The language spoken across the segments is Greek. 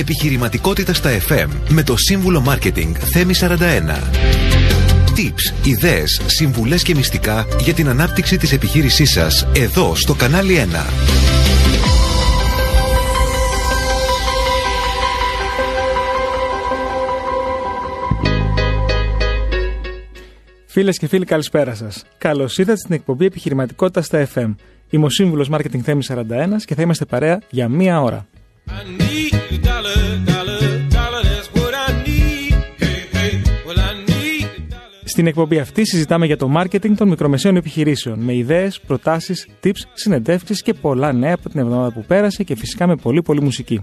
Επιχειρηματικότητα στα FM με το σύμβουλο Μάρκετινγκ Θέμη 41. Tips, ιδέες, συμβουλές και μυστικά για την ανάπτυξη της επιχείρησής σας εδώ στο κανάλι 1. Φίλες και φίλοι, καλησπέρα σας. Καλώς ήρθατε στην εκπομπή Επιχειρηματικότητα στα FM. Είμαι ο σύμβουλος Marketing Θέμη 41 και θα είμαστε παρέα για μία ώρα. Στην εκπομπή αυτή συζητάμε για το marketing των μικρομεσαίων επιχειρήσεων με ιδέες, προτάσεις, tips, συνεντεύξεις και πολλά νέα από την εβδομάδα που πέρασε και φυσικά με πολύ πολύ μουσική.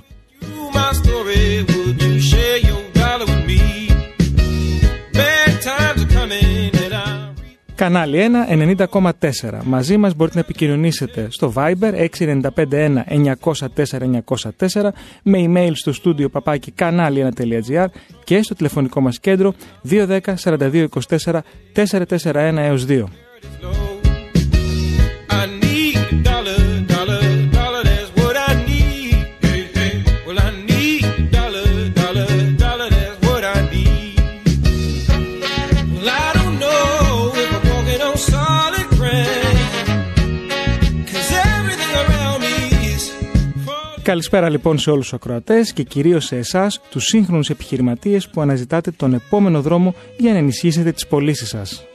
Κανάλι 1 90,4. Μαζί μας μπορείτε να επικοινωνήσετε στο Viber 6951 904 904 με email στο στούντιο παπάκι κανάλι1.gr και στο τηλεφωνικό μας κέντρο 210 42 24 441 έως 2. Καλησπέρα λοιπόν σε όλους τους ακροατές και κυρίως σε εσάς, τους σύγχρονους επιχειρηματίες που αναζητάτε τον επόμενο δρόμο για να ενισχύσετε τις πωλήσεις σας.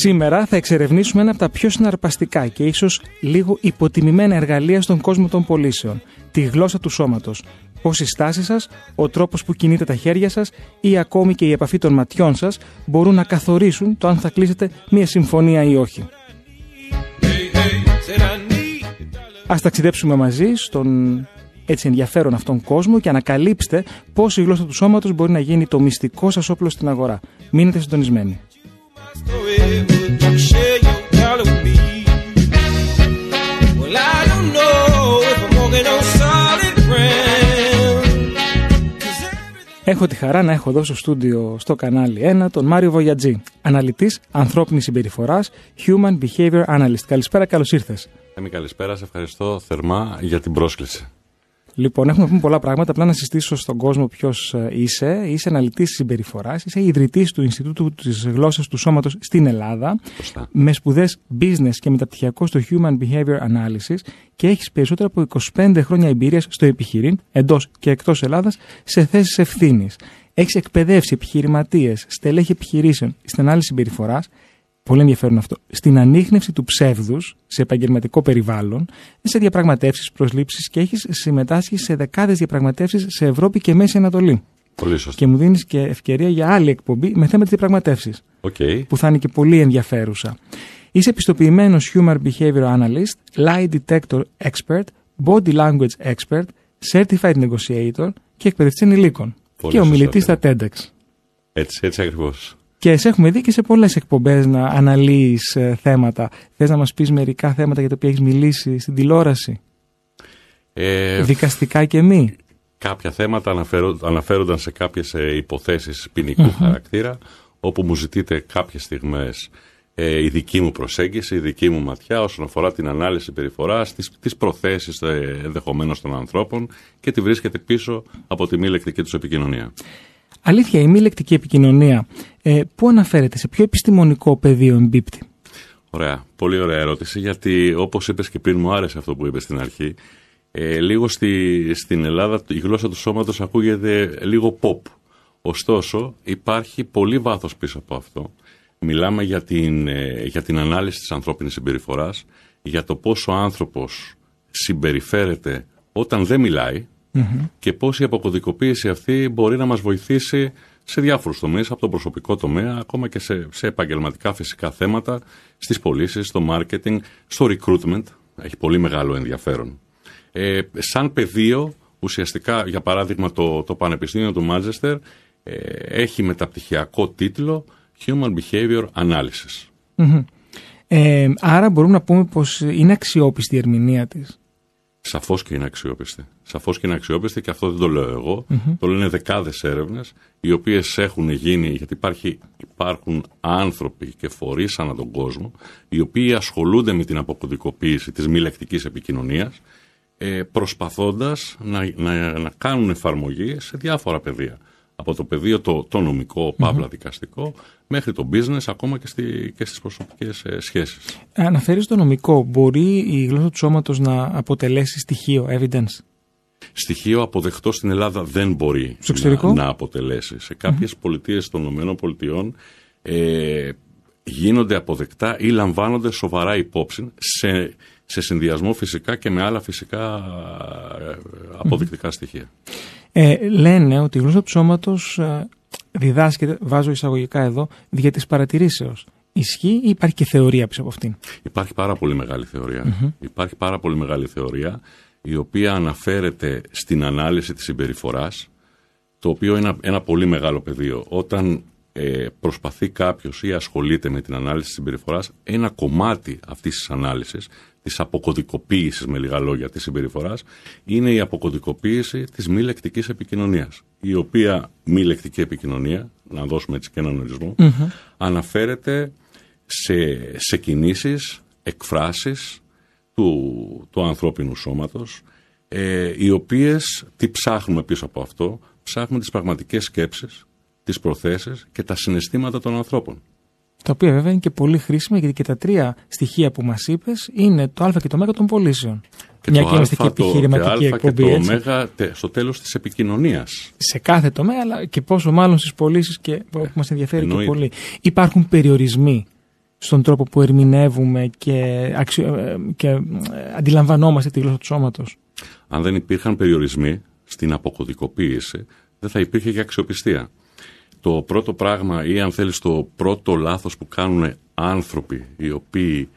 Σήμερα θα εξερευνήσουμε ένα από τα πιο συναρπαστικά και ίσως λίγο υποτιμημένα εργαλεία στον κόσμο των πωλήσεων, τη γλώσσα του σώματος, Πώς η στάση σας, ο τρόπος που κινείτε τα χέρια σας ή ακόμη και η επαφή των ματιών σας μπορούν να καθορίσουν το αν θα κλείσετε μια συμφωνία ή όχι. Ας ταξιδέψουμε μαζί στον έτσι ενδιαφέρον αυτόν κόσμο και ανακαλύψτε πώς η γλώσσα του σώματος μπορεί να γίνει το μυστικό σας όπλο στην αγορά. Μείνετε συντονισμένοι. Έχω τη χαρά να έχω εδώ στο στούντιο στο κανάλι 1 τον Μάριο Βογιατζή, αναλυτής ανθρώπινης συμπεριφοράς, Human Behavior Analyst. Καλησπέρα, καλώς ήρθες. Εμεί καλησπέρα, σε ευχαριστώ θερμά για την πρόσκληση. Λοιπόν, έχουμε πούμε πολλά πράγματα. Απλά να συστήσω στον κόσμο ποιος ε, είσαι. Είσαι αναλυτής συμπεριφοράς, είσαι ιδρυτής του Ινστιτούτου της Γλώσσας του Σώματος στην Ελλάδα. Με σπουδές business και μεταπτυχιακό στο Human Behavior Analysis και έχεις περισσότερα από 25 χρόνια εμπειρίας στο επιχειρήν, εντός και εκτός Ελλάδας, σε θέσεις ευθύνης. Έχεις εκπαιδεύσει επιχειρηματίες, στελέχη επιχειρήσεων στην ανάλυση συμπεριφοράς πολύ ενδιαφέρον αυτό, στην ανείχνευση του ψεύδους σε επαγγελματικό περιβάλλον, σε διαπραγματεύσεις, προσλήψεις και έχεις συμμετάσχει σε δεκάδες διαπραγματεύσεις σε Ευρώπη και Μέση Ανατολή. Πολύ σωστά. Και μου δίνεις και ευκαιρία για άλλη εκπομπή με θέμα της διαπραγματεύσεις. Okay. Που θα είναι και πολύ ενδιαφέρουσα. Είσαι επιστοποιημένος Human Behavior Analyst, Lie Detector Expert, Body Language Expert, Certified Negotiator και εκπαιδευτή ενηλίκων. και ομιλητής στα TEDx. Έτσι, έτσι ακριβώς. Και σε έχουμε δει και σε πολλές εκπομπές να αναλύεις ε, θέματα. Θες να μας πεις μερικά θέματα για τα οποία έχεις μιλήσει στην τηλεόραση; Ε, Δικαστικά και μη; Κάποια θέματα αναφέρονταν σε κάποιες ε, υποθέσεις ποινικού χαρακτήρα, όπου μου ζητείτε κάποιες στιγμές ε, η δική μου προσέγγιση, η δική μου ματιά όσον αφορά την ανάλυση περιφοράς, τις, τις προθέσεις ε, ενδεχομένως των ανθρώπων και τη βρίσκεται πίσω από τη μη λεκτική τους επικοινωνία. Αλήθεια, η μη λεκτική επικοινωνία, ε, πού αναφέρεται, σε ποιο επιστημονικό πεδίο εμπίπτει; Ωραία, πολύ ωραία ερώτηση, γιατί όπως είπες και πριν μου άρεσε αυτό που είπες στην αρχή, ε, λίγο στη, στην Ελλάδα η γλώσσα του σώματος ακούγεται λίγο pop. Ωστόσο, υπάρχει πολύ βάθος πίσω από αυτό. Μιλάμε για την, ε, για την ανάλυση της ανθρώπινης συμπεριφοράς, για το πόσο ο άνθρωπος συμπεριφέρεται όταν δεν μιλάει, και πώς η αποκωδικοποίηση αυτή μπορεί να μας βοηθήσει σε διάφορους τομείς, από τον προσωπικό τομέα, ακόμα και σε, σε επαγγελματικά φυσικά θέματα, στις πωλήσεις, στο marketing, στο recruitment. Έχει πολύ μεγάλο ενδιαφέρον. Ε, σαν πεδίο, ουσιαστικά, για παράδειγμα, το, το Πανεπιστήμιο του Μάντζεστερ ε, έχει μεταπτυχιακό τίτλο Human Behavior Analysis. Ε, άρα μπορούμε να πούμε πως είναι αξιόπιστη η ερμηνεία της. Σαφώς και είναι αξιόπιστη. Σαφώς και είναι αξιόπιστη και αυτό δεν το λέω εγώ. Το λένε δεκάδες έρευνες, οι οποίες έχουν γίνει, γιατί υπάρχει, υπάρχουν άνθρωποι και φορείς ανά τον κόσμο, οι οποίοι ασχολούνται με την αποκωδικοποίηση της μη λεκτικής επικοινωνίας, ε, προσπαθώντας να, να, να κάνουν εφαρμογή σε διάφορα πεδία από το πεδίο το, το νομικό, παύλα δικαστικό, μέχρι το business, ακόμα και, στη, και στις προσωπικές ε, σχέσεις. Αναφέρεις το νομικό. Μπορεί η γλώσσα του σώματος να αποτελέσει στοιχείο, evidence; Στοιχείο αποδεκτό στην Ελλάδα δεν μπορεί να, να, αποτελέσει. Σε κάποιες mm-hmm. πολιτείες των ΗΠΑ ε, γίνονται αποδεκτά ή λαμβάνονται σοβαρά υπόψη σε, σε συνδυασμό φυσικά και με άλλα φυσικά ε, αποδεικτικά στοιχεία. Ε, λένε ότι η γλώσσα του σώματος ε, διδάσκεται, βάζω εισαγωγικά εδώ, δια της παρατηρήσεως. Ισχύει ή υπάρχει και θεωρία πίσω από αυτήν; Υπάρχει πάρα πολύ μεγάλη Υπάρχει πάρα πολύ μεγάλη θεωρία η οποία αναφέρεται στην ανάλυση της συμπεριφοράς το οποίο είναι ένα, ένα πολύ μεγάλο πεδίο. Όταν ε, προσπαθεί κάποιος ή ασχολείται με την ανάλυση της συμπεριφοράς ένα κομμάτι αυτής της ανάλυσης Της αποκωδικοποίησης με λίγα λόγια της συμπεριφοράς είναι η αποκωδικοποίηση της μη λεκτικής επικοινωνίας η οποία μη λεκτική επικοινωνία, να δώσουμε έτσι και έναν αναφέρεται σε, σε κινήσεις, εκφράσεις του, του ανθρώπινου σώματος ε, οι οποίες τι ψάχνουμε πίσω από αυτό ψάχνουμε τις πραγματικές σκέψεις τις προθέσεις και τα συναισθήματα των ανθρώπων τα οποία βέβαια είναι και πολύ χρήσιμα γιατί και τα τρία στοιχεία που μας είπες είναι το Α και το Μ των πωλήσεων. Και Μια και είμαστε και επιχειρηματική εκπομπή. Και το Μέγα στο τέλος της επικοινωνίας. Σε κάθε τομέα, αλλά και πόσο μάλλον στις πωλήσεις και που μας ενδιαφέρει και πολύ. Υπάρχουν περιορισμοί στον τρόπο που ερμηνεύουμε και, αξιο... Ε, και ε, αντιλαμβανόμαστε τη γλώσσα του σώματος. Αν δεν υπήρχαν περιορισμοί στην αποκωδικοποίηση, δεν θα υπήρχε και αξιοπιστία το πρώτο πράγμα ή αν θέλεις το πρώτο λάθος που κάνουν άνθρωποι οι οποίοι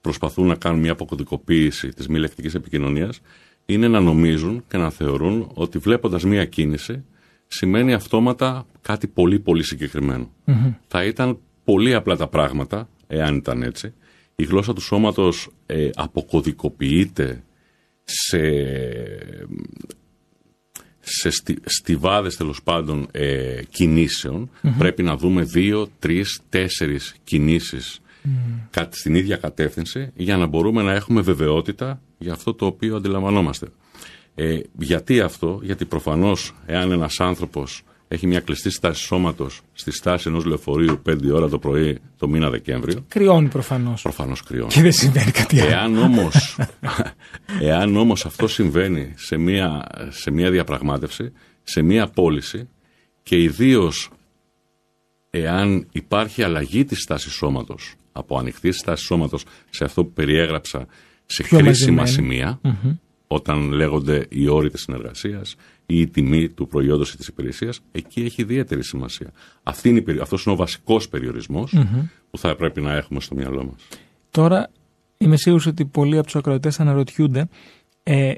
προσπαθούν να κάνουν μια αποκωδικοποίηση της μη λεκτικής επικοινωνίας είναι να νομίζουν και να θεωρούν ότι βλέποντας μια κίνηση σημαίνει αυτόματα κάτι πολύ πολύ Θα ήταν πολύ απλά τα πράγματα εάν ήταν έτσι. Η γλώσσα του σώματος ε, αποκωδικοποιείται σε σε στι, στιβάδες τέλος πάντων ε, κινησεων πρέπει να δούμε δύο, τρεις, τέσσερις κινήσεις mm. στην ίδια κατεύθυνση για να μπορούμε να έχουμε βεβαιότητα για αυτό το οποίο αντιλαμβανόμαστε. Ε, γιατί αυτό, γιατί προφανώς εάν ένας άνθρωπος έχει μια κλειστή στάση σώματος στη στάση ενός λεωφορείου 5 ώρα το πρωί το μήνα Δεκέμβριο. Κρυώνει προφανώς. Προφανώς κρυώνει. Και δεν συμβαίνει κάτι άλλο. Εάν όμως εάν όμως αυτό συμβαίνει σε μια, σε μια διαπραγμάτευση, σε μια πώληση και ιδίως εάν υπάρχει αλλαγή της στάσης σώματος από ανοιχτή στάση σώματος σε αυτό που περιέγραψα σε Πιο κρίσιμα όταν λέγονται οι όροι της συνεργασίας ή η τιμή του προϊόντος ή της υπηρεσίας, εκεί έχει ιδιαίτερη σημασία. Αυτή είναι, αυτός είναι ο βασικός που θα πρέπει να έχουμε στο μυαλό μας. Τώρα είμαι σίγουρος ότι πολλοί από τους ακροατές αναρωτιούνται, ε,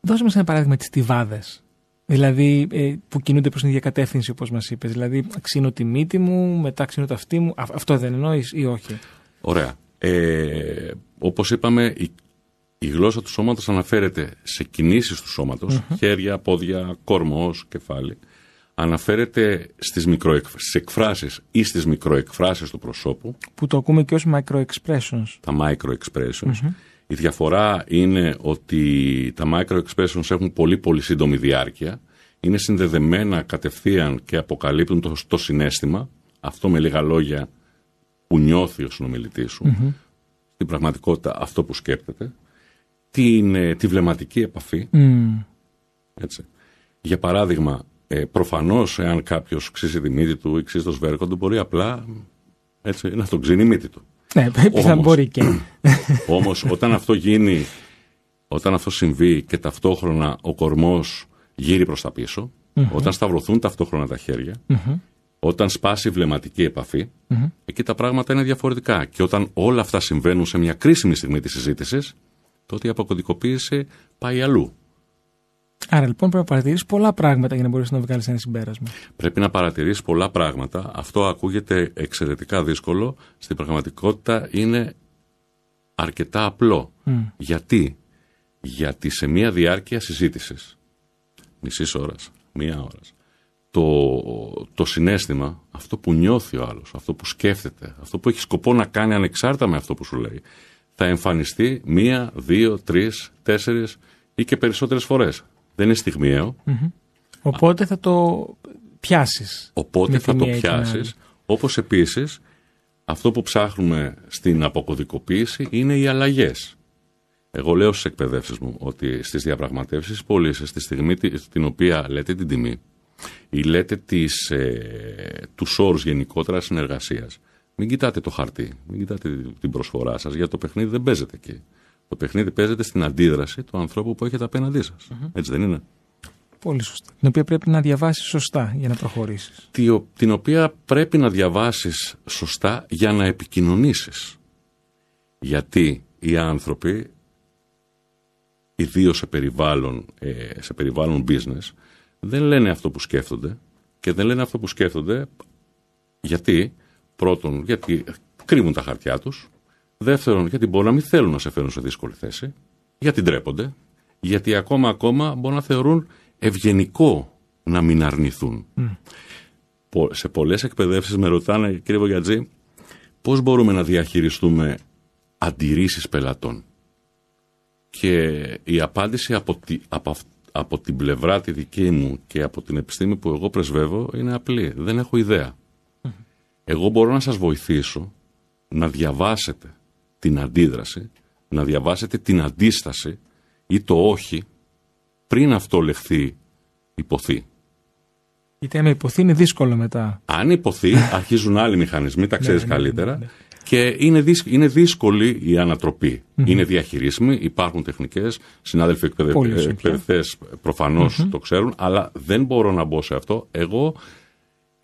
δώσε μας ένα παράδειγμα τις τιβάδες. Δηλαδή ε, που κινούνται προς την ίδια κατεύθυνση όπως μας είπες. Δηλαδή ξύνω τη μύτη μου, μετά ξύνω τα αυτή μου. αυτό δεν εννοείς ή όχι; Ωραία. Ε, όπως είπαμε η η γλώσσα του σώματος αναφέρεται σε κινήσεις του σώματος, χέρια, πόδια, κορμός, κεφάλι. Αναφέρεται στις, μικροεκ... στις εκφράσεις ή στις μικροεκφράσεις του προσώπου. Που το ακούμε και ως micro-expressions. Τα micro-expressions. Η διαφορά είναι ότι τα micro-expressions έχουν πολύ πολύ σύντομη διάρκεια. Είναι συνδεδεμένα κατευθείαν και αποκαλύπτουν το, το συνέστημα. Αυτό με λίγα λόγια που νιώθει ο συνομιλητής σου. Στην πραγματικότητα αυτό που σκέπτεται την, ε, τη βλεμματική επαφή. Έτσι. Για παράδειγμα, ε, προφανώς εάν κάποιος ξύσει τη μύτη του ή ξύσει το σβέρκο του μπορεί απλά έτσι, να τον ξύνει η μύτη του. Ναι, θα μπορεί και. Όμως όταν αυτό γίνει, όταν αυτό συμβεί και ταυτόχρονα ο κορμός γύρει προς τα πισω όταν σταυρωθούν ταυτόχρονα τα χέρια, όταν σπάσει η βλεμματική εκεί τα πράγματα είναι διαφορετικά. Και όταν όλα αυτά συμβαίνουν σε μια κρίσιμη στιγμή της συζήτησης, τότε η αποκωδικοποίηση πάει αλλού. Άρα λοιπόν πρέπει να παρατηρήσεις πολλά πράγματα για να μπορέσει να βγάλεις ένα συμπέρασμα. Πρέπει να παρατηρήσεις πολλά πράγματα. Αυτό ακούγεται εξαιρετικά δύσκολο. Στην πραγματικότητα είναι αρκετά απλό. Γιατί; Γιατί σε μία διάρκεια συζήτησης, μισής ώρας, μία ώρας, το, το συνέστημα, αυτό που νιώθει ο άλλος, αυτό που σκέφτεται, αυτό που έχει σκοπό να κάνει ανεξάρτητα με αυτό που σου λέει, θα εμφανιστεί μία, δύο, τρεις, τέσσερις ή και περισσότερες φορές. Δεν είναι στιγμιαίο. Οπότε θα το πιάσεις. Οπότε θα το πιάσεις. Όπως επίσης, αυτό που ψάχνουμε στην αποκωδικοποίηση είναι οι αλλαγές. Εγώ λέω στις εκπαιδεύσεις μου ότι στις διαπραγματεύσεις πωλήσει, στη στιγμή την οποία λέτε την τιμή ή λέτε τις, ε, τους όρους γενικότερα συνεργασίας, μην κοιτάτε το χαρτί, μην κοιτάτε την προσφορά σας, γιατί το παιχνίδι δεν παίζεται εκεί. Το παιχνίδι παίζεται στην αντίδραση του ανθρώπου που έχετε απέναντί σας. Έτσι δεν είναι; Πολύ σωστά. Την οποία πρέπει να διαβάσεις σωστά για να προχωρήσεις. Την οποία πρέπει να διαβάσεις σωστά για να επικοινωνήσεις. Γιατί οι άνθρωποι, ιδίως σε περιβάλλον, ε, σε περιβάλλον business, δεν λένε αυτό που σκέφτονται και δεν λένε αυτό που σκέφτονται γιατί, πρώτον, γιατί κρύβουν τα χαρτιά τους, δεύτερον, γιατί μπορεί να μην θέλουν να σε φέρουν σε δύσκολη θέση, γιατί ντρέπονται, γιατί ακόμα ακόμα μπορούν να θεωρούν ευγενικό να μην αρνηθούν. Σε πολλές εκπαιδεύσεις με ρωτάνε, κύριε Βογιατζή, πώς μπορούμε να διαχειριστούμε αντιρρήσεις πελατών; Και η απάντηση από, τη, από, από την πλευρά τη δική μου και από την επιστήμη που εγώ πρεσβεύω είναι απλή. Δεν έχω ιδέα. Εγώ μπορώ να σας βοηθήσω να διαβάσετε την αντίδραση, να διαβάσετε την αντίσταση ή το όχι πριν αυτό λεχθεί υποθεί. Γιατί αν υποθεί είναι δύσκολο μετά. Αν υποθεί, αρχίζουν άλλοι μηχανισμοί, τα ξέρεις Ναι, ναι, καλύτερα. ναι, ναι. Και είναι, δύσ- είναι δύσκολη η ανατροπή. Είναι διαχειρίσιμη, υπάρχουν τεχνικές. Συνάδελφοι Πολύ σωστά. εκπαιδευτές προφανώς το ξέρουν, αλλά δεν μπορώ να μπω σε αυτό. Εγώ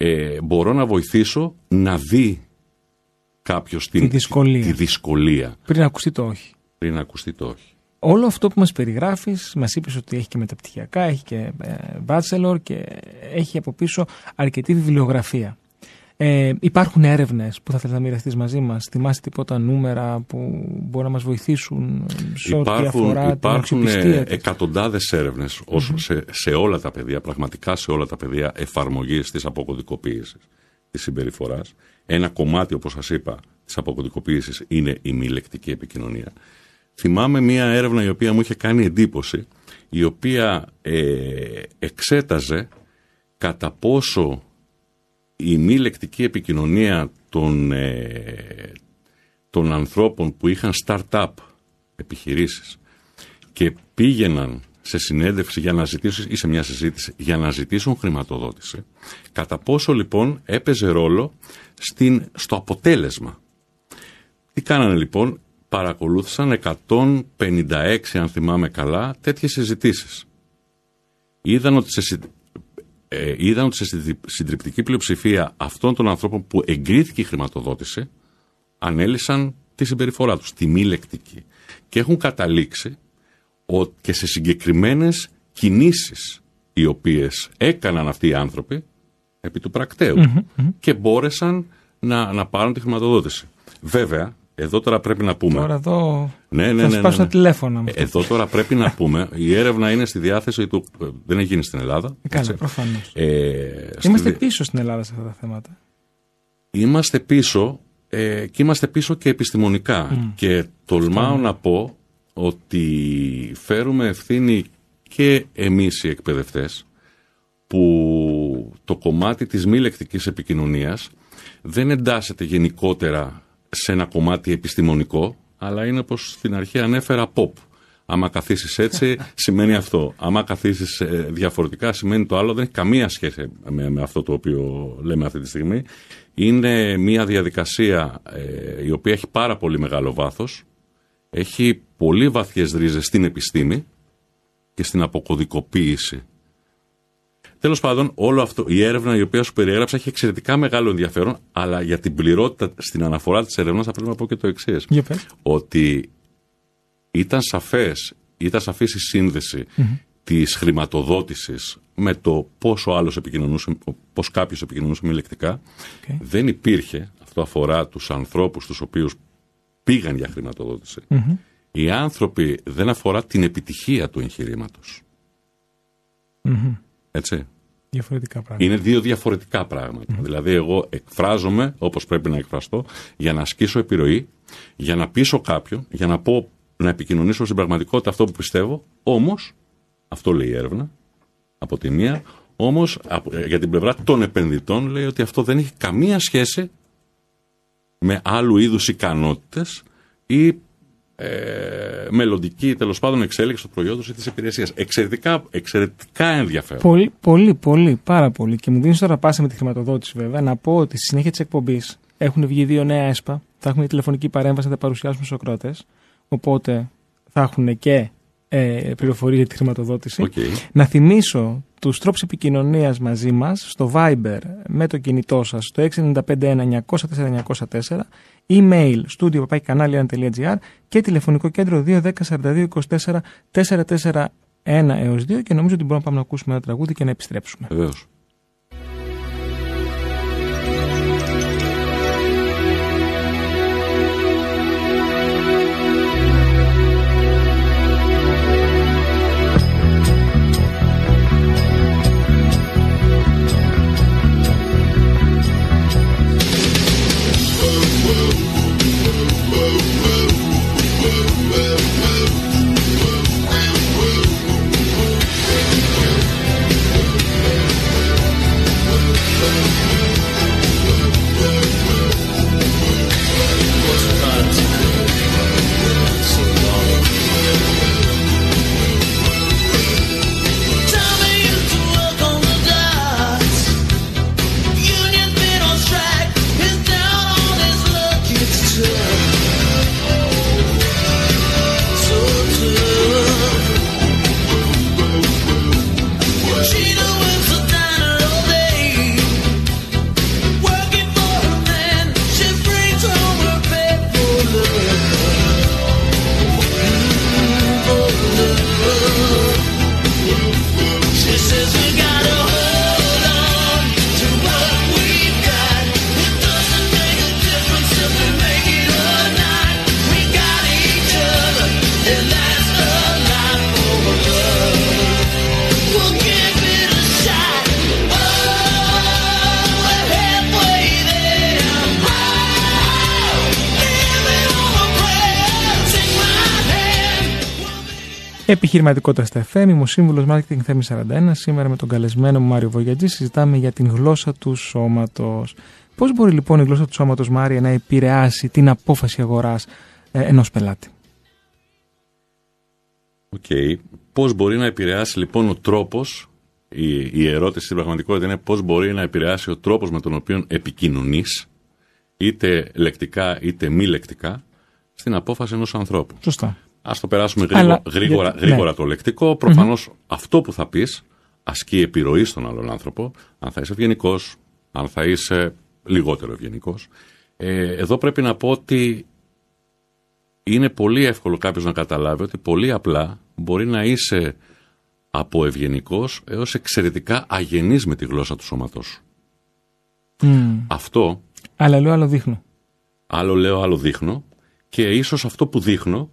ε, μπορώ να βοηθήσω να δει κάποιος Τη δυσκολία. τη δυσκολία Πριν ακουστεί το όχι. πριν ακουστεί το όχι. Όλο αυτό που μας περιγράφεις, μας είπες ότι έχει και μεταπτυχιακά, έχει και ε, bachelor και έχει από πίσω αρκετή βιβλιογραφία. Ε, υπάρχουν έρευνες που θα θέλεις να μοιραστείς μαζί μας, θυμάσαι τίποτα νούμερα που μπορούν να μας βοηθήσουν σε ό,τι Υπάρχουν, αφορά την υπάρχουν αξιοπιστία της; εκατοντάδες έρευνες όσο σε, σε όλα τα πεδία, πραγματικά σε όλα τα πεδία εφαρμογής της αποκωδικοποίησης της συμπεριφοράς. Ένα κομμάτι, όπως σας είπα, της αποκωδικοποίησης είναι η μη λεκτική επικοινωνία. Θυμάμαι μία έρευνα η οποία μου είχε κάνει εντύπωση, η οποία ε, εξέταζε κατά πόσο η μη λεκτική επικοινωνία των, ε, των ανθρώπων που είχαν start-up επιχειρήσεις και πήγαιναν σε συνέντευξη για να ζητήσουν ή σε μια συζήτηση για να ζητήσουν χρηματοδότηση, κατά πόσο λοιπόν έπαιζε ρόλο στην, στο αποτέλεσμα. Τι κάνανε λοιπόν, παρακολούθησαν 156 αν θυμάμαι καλά τέτοιες συζητήσεις. Είδαν ότι σε, συ- ε, είδαν ότι σε συντρι- συντριπτική πλειοψηφία αυτών των ανθρώπων που εγκρίθηκε η χρηματοδότηση ανέλησαν τη συμπεριφορά τους, τη μη λεκτική. Και έχουν καταλήξει ότι και σε συγκεκριμένες κινήσεις οι οποίες έκαναν αυτοί οι άνθρωποι επί του πρακτεου και μπόρεσαν να, να πάρουν τη χρηματοδότηση. Βέβαια, εδώ τώρα πρέπει να πούμε... Τώρα εδώ Ναι, ναι, θα ναι, σπάσω ναι, τα τηλέφωνα μου. Ε, Εδώ τώρα πρέπει να πούμε, η έρευνα είναι στη διάθεση του. ε, Δεν έχει γίνει στην Ελλάδα. Καλά, έτσι. προφανώς. Ε, στη Είμαστε δι- πίσω στην Ελλάδα σε αυτά τα θέματα. είμαστε πίσω ε, και είμαστε πίσω και επιστημονικά. Και τολμάω να πω ότι φέρουμε ευθύνη και εμείς οι εκπαιδευτές που το κομμάτι της μη λεκτικής επικοινωνίας δεν εντάσσεται γενικότερα σε ένα κομμάτι επιστημονικό, αλλά είναι όπως στην αρχή ανέφερα pop. Άμα καθίσεις έτσι σημαίνει αυτό. Άμα καθίσεις ε, διαφορετικά σημαίνει το άλλο. Δεν έχει καμία σχέση με, με αυτό το οποίο λέμε αυτή τη στιγμή. Είναι μια διαδικασία ε, η οποία έχει πάρα πολύ μεγάλο βάθος. Έχει πολύ βαθιές ρίζες στην επιστήμη και στην αποκωδικοποίηση Τέλος πάντων, όλο αυτό, η έρευνα η οποία σου περιέγραψα έχει εξαιρετικά μεγάλο ενδιαφέρον, αλλά για την πληρότητα στην αναφορά της έρευνας θα πρέπει να πω και το εξής. Για πες. Ότι ήταν σαφές, ήταν σαφής η συνδεση της χρηματοδότησης με το πόσο άλλος επικοινωνούσε, πώς κάποιος επικοινωνούσε μη λεκτικά. Οκ. Δεν υπήρχε, αυτό αφορά τους ανθρώπους τους οποίους πήγαν για χρηματοδότηση, Οι άνθρωποι δεν αφορά την επιτυχία του εγχειρήματος. Έτσι. Διαφορετικά πράγματα. Είναι δύο διαφορετικά πράγματα. Δηλαδή, εγώ εκφράζομαι όπως πρέπει να εκφραστώ για να ασκήσω επιρροή, για να πείσω κάποιον, για να πω, να επικοινωνήσω στην πραγματικότητα αυτό που πιστεύω. Όμως, αυτό λέει η έρευνα, από τη μία, όμως για την πλευρά των επενδυτών λέει ότι αυτό δεν έχει καμία σχέση με άλλου είδους ικανότητες ή ε, μελλοντική τέλος πάντων εξέλιξη του προϊόντος ή της υπηρεσίας. Εξαιρετικά, εξαιρετικά ενδιαφέρον. Πολύ, πολύ, πολύ, πάρα πολύ. Και μου δίνεις τώρα πάσα με τη χρηματοδότηση βέβαια να πω ότι στη συνέχεια της εκπομπής έχουν βγει δύο νέα ΕΣΠΑ. Θα έχουμε τηλεφωνική παρέμβαση να τα παρουσιάσουμε στους Σοκράτε. Οπότε θα έχουν και ε, πληροφορίες για τη χρηματοδότηση. Okay. Να θυμίσω τους τρόπους επικοινωνίας μαζί μας στο Viber με το κινητό σας στο 695-904-904 email studio και τηλεφωνικό κέντρο 210 42 24 441 έως 2 και νομίζω ότι μπορούμε να πάμε να ακούσουμε ένα τραγούδι και να επιστρέψουμε. Βεβαίως. Επιχειρηματικότητα στα FM, είμαι ο σύμβουλος Marketing Θέμη 41. Σήμερα με τον καλεσμένο μου Μάριο Βογιατζή συζητάμε για την γλώσσα του σώματος. Πώς μπορεί λοιπόν η γλώσσα του σώματος, Μάριε, να επηρεάσει την απόφαση αγοράς ε, ενός πελάτη; OK. Okay. Πώς μπορεί να επηρεάσει λοιπόν ο τρόπος, η, η ερώτηση στην πραγματικότητα είναι πώς μπορεί να επηρεάσει ο τρόπος με τον οποίο επικοινωνείς, είτε λεκτικά είτε μη λεκτικά, στην απόφαση ενός ανθρώπου; Σωστά. Α το περάσουμε γρήγορα, γρήγορα, γρήγορα ναι. το λεκτικό. αυτό που θα πεις ασκεί επιρροή στον άλλον άνθρωπο, αν θα είσαι ευγενικός, αν θα είσαι λιγότερο ευγενικός. Ε, εδώ πρέπει να πω ότι είναι πολύ εύκολο κάποιος να καταλάβει ότι πολύ απλά μπορεί να είσαι από ευγενικός έως εξαιρετικά αγενής με τη γλώσσα του σώματός σου. Αυτό. Αλλά λέω άλλο δείχνω. Άλλο λέω, άλλο δείχνω. Και ίσως αυτό που δείχνω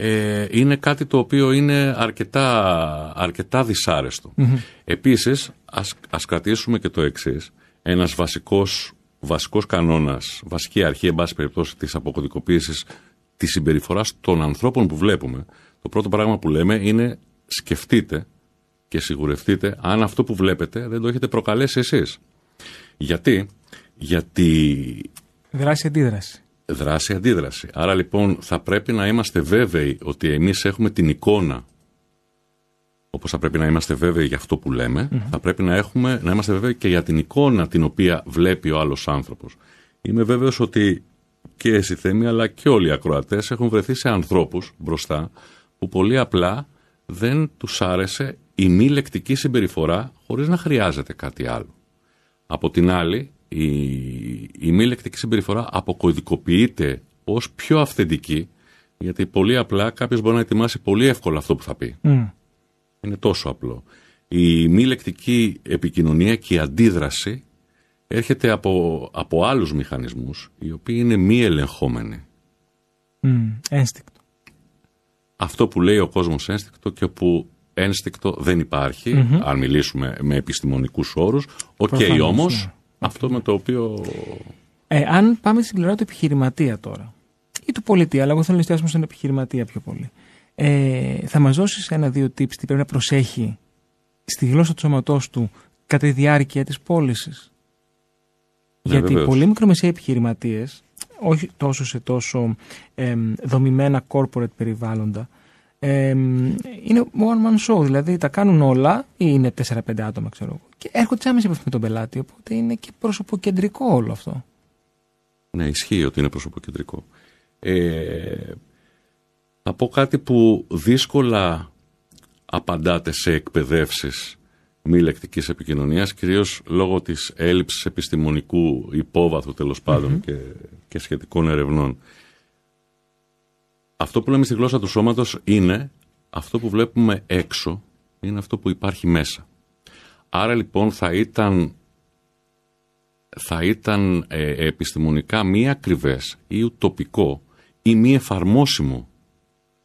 ε, είναι κάτι το οποίο είναι αρκετά, αρκετά δυσάρεστο. Επίσης, ας, ας κρατήσουμε και το εξής. Ένας βασικός, βασικός κανόνας, βασική αρχή, εν πάση περιπτώσει, της αποκωδικοποίησης της συμπεριφοράς των ανθρώπων που βλέπουμε, το πρώτο πράγμα που λέμε είναι σκεφτείτε και σιγουρευτείτε αν αυτό που βλέπετε δεν το έχετε προκαλέσει εσείς. Γιατί, γιατί... Δράση-αντίδραση δράση-αντίδραση. Άρα λοιπόν θα πρέπει να είμαστε βέβαιοι ότι εμείς έχουμε την εικόνα όπως θα πρέπει να είμαστε βέβαιοι για αυτό που λέμε, θα πρέπει να, έχουμε, να είμαστε βέβαιοι και για την εικόνα την οποία βλέπει ο άλλος άνθρωπος. Είμαι βέβαιος ότι και εσύ Θέμη, αλλά και όλοι οι ακροατές έχουν βρεθεί σε ανθρώπους μπροστά που πολύ απλά δεν τους άρεσε η μη λεκτική συμπεριφορά χωρίς να χρειάζεται κάτι άλλο. Από την άλλη, η, η μη λεκτική συμπεριφορά αποκωδικοποιείται ως πιο αυθεντική γιατί πολύ απλά κάποιος μπορεί να ετοιμάσει πολύ εύκολα αυτό που θα πει. Είναι τόσο απλό. Η μη λεκτική επικοινωνία και η αντίδραση έρχεται από, από άλλους μηχανισμούς οι οποίοι είναι μη ελεγχόμενοι. Mm, ένστικτο. αυτό που λέει ο κόσμος ένστικτο και που ένστικτο δεν υπαρχει αν μιλήσουμε με επιστημονικούς όρους. OK, okay, όμως, ναι. Αυτό με το οποίο... Ε, αν πάμε στην πλευρά του επιχειρηματία τώρα, ή του πωλητή, αλλά εγώ θέλω να εστιάσουμε στον επιχειρηματία πιο πολύ. Ε, θα μας δώσεις ένα-δύο tips τι πρέπει να προσέχει στη γλώσσα του σώματός του κατά τη διάρκεια της πώλησης. Ναι, Γιατί βεβαίως. πολλοί μικρομεσαίοι επιχειρηματίες, όχι τόσο σε τόσο ε, δομημένα corporate περιβάλλοντα, ε, είναι one man show, δηλαδή τα κάνουν όλα ή είναι 4-5 άτομα, ξέρω εγώ. Και έρχονται σε άμεση επαφή με τον πελάτη, οπότε είναι και προσωποκεντρικό όλο αυτό. Ναι, ισχύει ότι είναι προσωποκεντρικό. Ε, θα πω κάτι που δύσκολα απαντάτε σε εκπαιδεύσεις μη λεκτικής επικοινωνίας, κυρίως λόγω της έλλειψης επιστημονικού υπόβαθου τέλος και, και σχετικών ερευνών. Αυτό που λέμε στη γλώσσα του σώματος είναι αυτό που βλέπουμε έξω, είναι αυτό που υπάρχει μέσα. Άρα λοιπόν θα ήταν, θα ήταν ε, επιστημονικά μη ακριβές ή ουτοπικό ή μη εφαρμόσιμο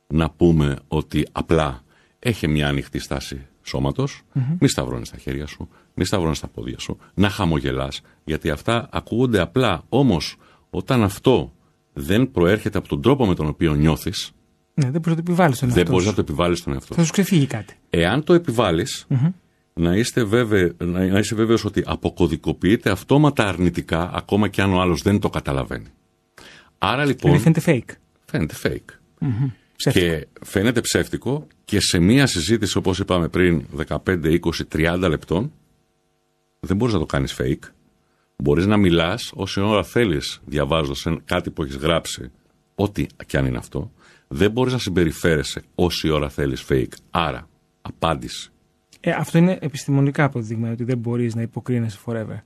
να πούμε ότι απλά έχει μια ανοιχτή στάση σώματος, mm-hmm. μη σταυρώνεις τα χέρια σου, μη σταυρώνεις τα πόδια σου, να χαμογελάς, γιατί αυτά ακούγονται απλά. Όμως όταν αυτό δεν προέρχεται από τον τρόπο με τον οποίο νιώθεις, ναι, δεν μπορείς να το επιβάλλεις στον εαυτό Δεν μπορείς να το επιβάλλεις στον εαυτό Θα σου ξεφύγει κάτι. Εάν το επιβάλλεις, να, είστε βέβαι, να είσαι βέβαιος ότι αποκωδικοποιείται αυτόματα αρνητικά, ακόμα και αν ο άλλος δεν το καταλαβαίνει. Άρα λοιπόν. φαίνεται fake. Φαίνεται fake. Και φαίνεται ψεύτικο και σε μία συζήτηση, όπως είπαμε πριν, 15, 20, 30 λεπτών, δεν μπορείς να το κάνεις fake. Μπορείς να μιλάς όση ώρα θέλεις, διαβάζοντας κάτι που έχεις γράψει, ό,τι και αν είναι αυτό. Δεν μπορείς να συμπεριφέρεσαι όση ώρα θέλεις fake. Άρα, απάντηση. Ε, αυτό είναι επιστημονικά αποδείγμα ότι δεν μπορείς να υποκρίνεσαι forever.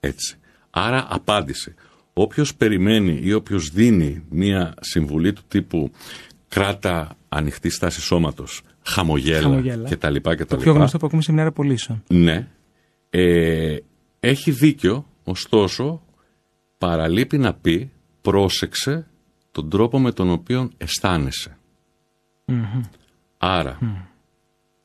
Έτσι. Άρα, απάντηση. Όποιος περιμένει ή όποιος δίνει μία συμβουλή του τύπου κράτα ανοιχτή στάση σώματος, χαμογέλα, χαμογέλα. κτλ. Το πιο γνωστό που ακούμε σε μια πωλήσεων. Ναι. Ε, έχει δίκιο, ωστόσο, παραλείπει να πει πρόσεξε τον τρόπο με τον οποίο αισθάνεσαι. Άρα, mm.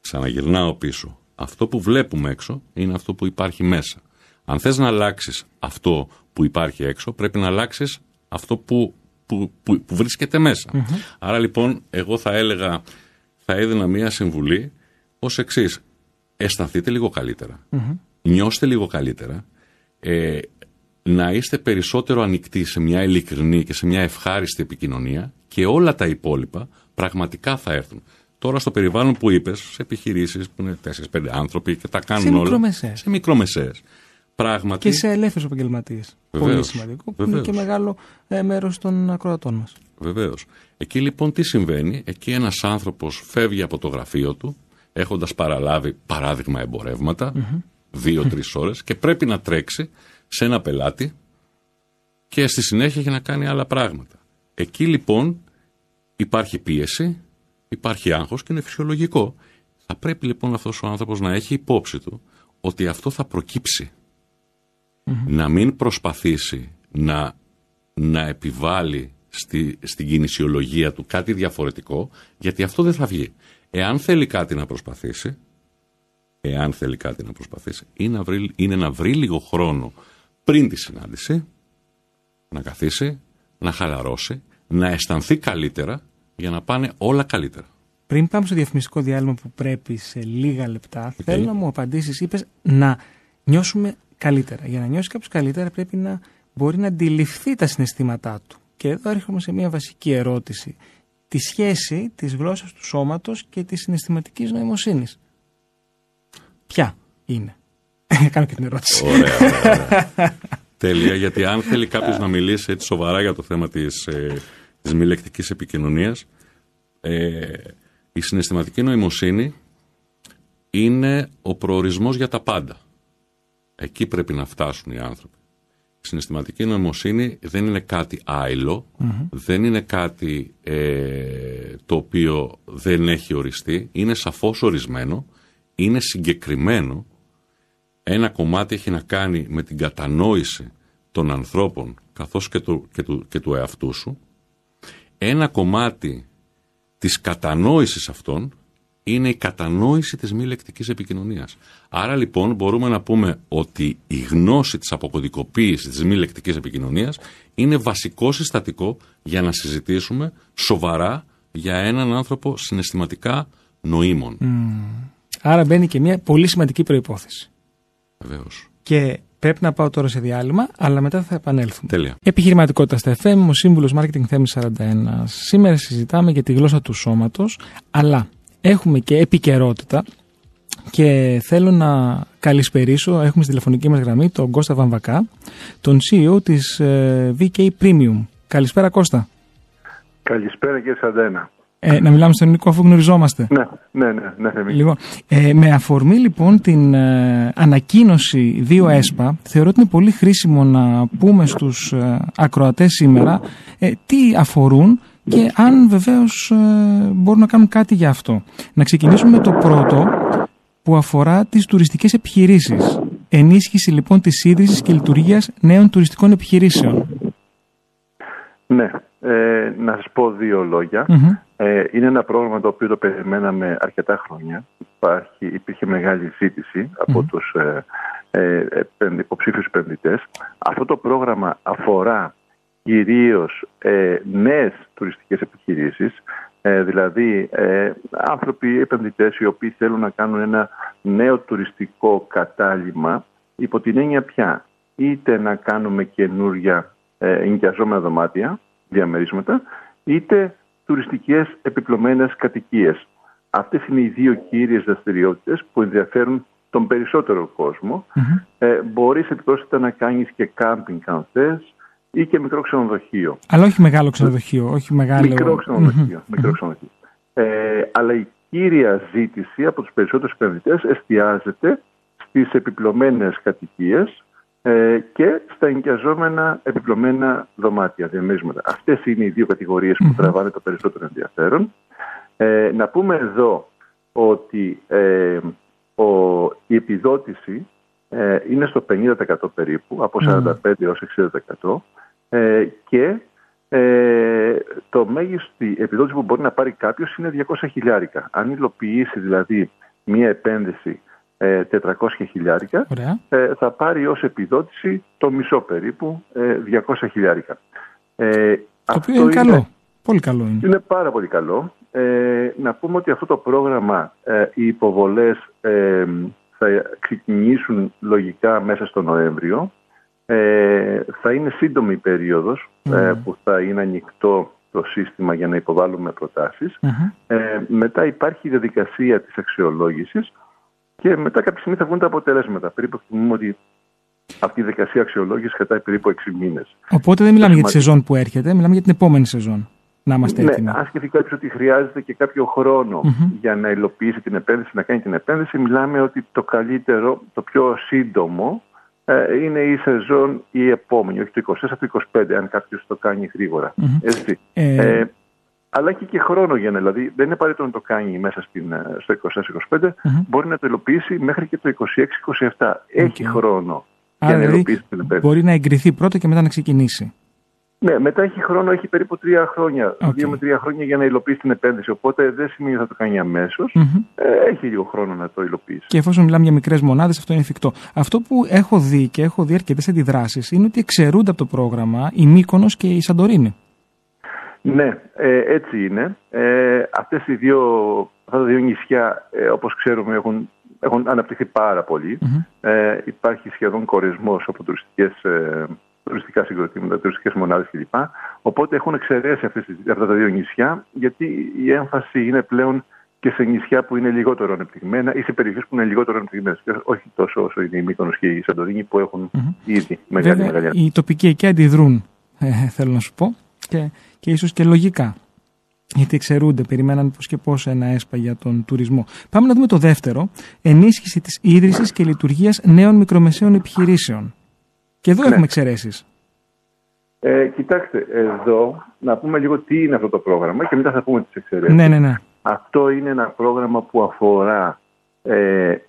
ξαναγυρνάω πίσω. Αυτό που βλέπουμε έξω είναι αυτό που υπάρχει μέσα. Αν θες να αλλάξεις αυτό που υπάρχει έξω, πρέπει να αλλάξεις αυτό που, που, που, που βρίσκεται Άρα λοιπόν, εγώ θα έλεγα, θα έδινα μία συμβουλή ως εξής. Αισθανθείτε λίγο καλύτερα. Νιώστε λίγο καλύτερα. Ε, να είστε περισσότερο ανοιχτοί σε μια ειλικρινή και σε μια ευχάριστη επικοινωνία και όλα τα υπόλοιπα πραγματικά θα έρθουν. Τώρα στο περιβάλλον που είπες, σε επιχειρήσεις που είναι 4-5 άνθρωποι και τα κάνουν σε όλα. Μικρομεσαίες. Σε μικρομεσαίες. Πράγματι. Και σε ελεύθερους επαγγελματίες. Πολύ σημαντικό. Που είναι και μεγάλο ε, μέρος των ακροατών μας. Βεβαίως. Εκεί λοιπόν τι συμβαίνει; Εκεί ένας άνθρωπος φεύγει από το γραφείο του, έχοντας παραλάβει παράδειγμα εμπορεύματα, mm-hmm. Δύο-τρεις ώρες και πρέπει να τρέξει σε ένα πελάτη και στη συνέχεια έχει να κάνει άλλα πράγματα. Εκεί λοιπόν υπάρχει πίεση, υπάρχει άγχος και είναι φυσιολογικό. Θα πρέπει λοιπόν αυτός ο άνθρωπος να έχει υπόψη του ότι αυτό θα προκυψει Να μην προσπαθήσει να, να επιβάλλει στη, στην κινησιολογία του κάτι διαφορετικό, γιατί αυτό δεν θα βγει. Εάν θέλει κάτι να προσπαθήσει, εάν θέλει κάτι να προσπαθήσει, είναι να βρει, είναι να βρει λίγο χρόνο πριν τη συνάντηση, να καθίσει, να χαλαρώσει, να αισθανθεί καλύτερα για να πάνε όλα καλύτερα. Πριν πάμε στο διαφημιστικό διάλειμμα που πρέπει σε λίγα λεπτά, θέλω να μου απαντήσεις. Είπες να νιώσουμε καλύτερα. Για να νιώσεις κάποιος καλύτερα, πρέπει να μπορεί να αντιληφθεί τα συναισθήματά του. Και εδώ έρχομαι σε μια βασική ερώτηση. Τη σχέση της γλώσσας του σώματος και της συναισθηματικής νοημοσύνης. Ποια είναι; Κάνω και την ερώτηση. Ωραία. ωραία. Τέλεια, γιατί αν θέλει κάποιος να μιλήσει έτσι σοβαρά για το θέμα της ε, της μη λεκτικής επικοινωνίας, ε, η συναισθηματική νοημοσύνη είναι ο προορισμός για τα πάντα. Εκεί πρέπει να φτάσουν οι άνθρωποι. Η συναισθηματική νοημοσύνη δεν είναι κάτι δεν είναι κάτι ε, το οποίο δεν έχει οριστεί, είναι σαφώς ορισμένο, είναι συγκεκριμένο ένα κομμάτι έχει να κάνει με την κατανόηση των ανθρώπων καθώς και του, και του, και του εαυτού σου. Ένα κομμάτι της κατανόησης αυτών είναι η κατανόηση της μη λεκτικής επικοινωνίας. Άρα λοιπόν μπορούμε να πούμε ότι η γνώση της αποκωδικοποίησης της μη λεκτικής επικοινωνίας είναι βασικό συστατικό για να συζητήσουμε σοβαρά για έναν άνθρωπο συναισθηματικά νοήμων. Άρα μπαίνει και μια πολύ σημαντική προϋπόθεση. Βεβαίως. Και πρέπει να πάω τώρα σε διάλειμμα, αλλά μετά θα επανέλθουμε. Τέλεια. Επιχειρηματικότητα στα FM, ο σύμβουλος Marketing Θέμη 41. Σήμερα συζητάμε για τη γλώσσα του σώματος, αλλά έχουμε και επικαιρότητα και θέλω να καλησπερίσω, έχουμε στη τηλεφωνική μας γραμμή τον Κώστα Βαμβακά, τον CEO της ε, VK Premium. Καλησπέρα Κώστα. Καλησπέρα κύριε Σαντένα. Ε, να μιλάμε στον ελληνικό αφού γνωριζόμαστε. Ναι, ναι, ναι. ναι, ναι. Λοιπόν, ε, με αφορμή λοιπόν την ε, ανακοίνωση 2 ΕΣΠΑ, θεωρώ ότι είναι πολύ χρήσιμο να πούμε στους ε, ακροατές σήμερα ε, τι αφορούν και αν βεβαίως ε, μπορούν να κάνουν κάτι για αυτό. Να ξεκινήσουμε με το πρώτο που αφορά τις τουριστικές επιχειρήσεις. Ενίσχυση λοιπόν της ίδρυσης και λειτουργίας νέων τουριστικών επιχειρήσεων. Ναι, ε, να σας πω δύο λόγια. Ε, είναι ένα πρόγραμμα το οποίο το περιμέναμε αρκετά χρόνια. Υπάρχει, υπήρχε μεγάλη ζήτηση από τους ε, ε, υποψήφιους επενδυτές. Αυτό το πρόγραμμα αφορά κυρίως ε, νέες τουριστικές επιχειρήσεις, ε, δηλαδή ε, άνθρωποι επενδυτές οι οποίοι θέλουν να κάνουν ένα νέο τουριστικό κατάλημα υπό την έννοια πια είτε να κάνουμε καινούρια ε, ενοικιαζόμενα δωμάτια, διαμερίσματα, είτε τουριστικές επιπλωμένες κατοικίες. Αυτές είναι οι δύο κύριες δραστηριότητες που ενδιαφέρουν τον περισσότερο κόσμο. Mm-hmm. Ε, μπορείς επιπρόσθετα να κάνεις και κάμπινγκ αν θες, ή και μικρό ξενοδοχείο. Αλλά όχι μεγάλο ξενοδοχείο, όχι μεγάλο... Μικρό ξενοδοχείο. Μικρό ξενοδοχείο. Ε, αλλά η κύρια ζήτηση από τους περισσότερους επενδυτές εστιάζεται στις επιπλωμένες κατοικίες ε, και στα ενοικιαζόμενα επιπλωμένα δωμάτια, διαμέσματα. Αυτές είναι οι δύο κατηγορίες που τραβάνε το περισσότερο ενδιαφέρον. Ε, να πούμε εδώ ότι ε, ο, η επιδότηση ε, είναι στο 50% περίπου, από 45% έως 60% ε, και ε, το μέγιστη επιδότηση που μπορεί να πάρει κάποιος είναι 200 χιλιάρικα. Αν υλοποιήσει δηλαδή μία επένδυση 400 χιλιάρικα, θα πάρει ως επιδότηση το μισό περίπου 200 χιλιάρικα. το οποίο είναι, καλό. Πολύ καλό είναι. Είναι πάρα πολύ καλό. να πούμε ότι αυτό το πρόγραμμα, οι υποβολές θα ξεκινήσουν λογικά μέσα στο Νοέμβριο. Ε, θα είναι σύντομη η περίοδος ε, που θα είναι ανοιχτό το σύστημα για να υποβάλουμε Ε, μετά υπάρχει η διαδικασία της αξιολόγησης και μετά κάποια στιγμή θα βγουν τα αποτελέσματα. Περίπου εκτιμούμε ότι αυτή η διαδικασία αξιολόγησης κρατάει περίπου 6 μήνες. Οπότε δεν μιλάμε για τη σεζόν που έρχεται, μιλάμε για την επόμενη σεζόν να είμαστε ναι, έτοιμοι. Αν σκεφτεί κάποιος ότι χρειάζεται και κάποιο για να υλοποιήσει την επένδυση, να κάνει την επένδυση, μιλάμε ότι το καλύτερο, το πιο σύντομο ε, είναι η σεζόν η επόμενη, όχι το 24, το 25, αν κάποιος το κάνει γρήγορα. Έτσι. Ε... Ε, αλλά έχει και χρόνο για να, δηλαδή δεν είναι απαραίτητο να το κάνει μέσα στην, ε, στο 24-25, μπορεί να το υλοποιήσει μέχρι και το 26-27. Έχει χρόνο για να δηλαδή, υλοποιήσει την επένδυση. Μπορεί να εγκριθεί πρώτα και μετά να ξεκινήσει. Ναι, μετά έχει χρόνο, έχει περίπου τρία χρόνια, okay. δύο με τρία χρόνια για να υλοποιήσει την επένδυση. Οπότε δεν σημαίνει ότι θα το κάνει Ε, έχει λίγο χρόνο να το υλοποιήσει. Και εφόσον μιλάμε για μικρές μονάδες, αυτό είναι εφικτό. Αυτό που έχω δει και έχω δει αρκετές αντιδράσεις είναι ότι εξαιρούνται από το πρόγραμμα η Μύκονος και η Σαντορίνη. Ναι, ε, έτσι είναι. Ε, αυτές οι δύο, αυτά τα δύο νησιά, ε, όπως ξέρουμε, έχουν, έχουν αναπτυχθεί πάρα Ε, υπάρχει σχεδόν κορισμός από τουριστικές ε, τουριστικά συγκροτήματα, τουριστικές μονάδες κλπ. Οπότε έχουν εξαιρέσει αυτές, αυτά τα δύο νησιά, γιατί η έμφαση είναι πλέον και σε νησιά που είναι λιγότερο ανεπτυγμένα ή σε περιοχές που είναι λιγότερο ανεπτυγμένες. Όχι τόσο όσο είναι η Μύκονος και η Σαντορίνη που έχουν mm-hmm. ήδη μεγάλη Βέβαια, Οι τοπικοί εκεί αντιδρούν, ε, θέλω να σου πω, και, και ίσως και λογικά. Γιατί εξαιρούνται, περιμέναν πώς και πώς ένα έσπα για τον τουρισμό. Πάμε να δούμε το δεύτερο. Ενίσχυση της ίδρυσης και λειτουργίας νέων μικρομεσαίων επιχειρήσεων. Και εδώ ναι. έχουμε εξαιρέσεις. Ε, κοιτάξτε, εδώ να πούμε λίγο τι είναι αυτό το πρόγραμμα και μετά θα πούμε τις εξαιρέσεις. Ναι, ναι, ναι. Αυτό είναι ένα πρόγραμμα που αφορά ε, ε,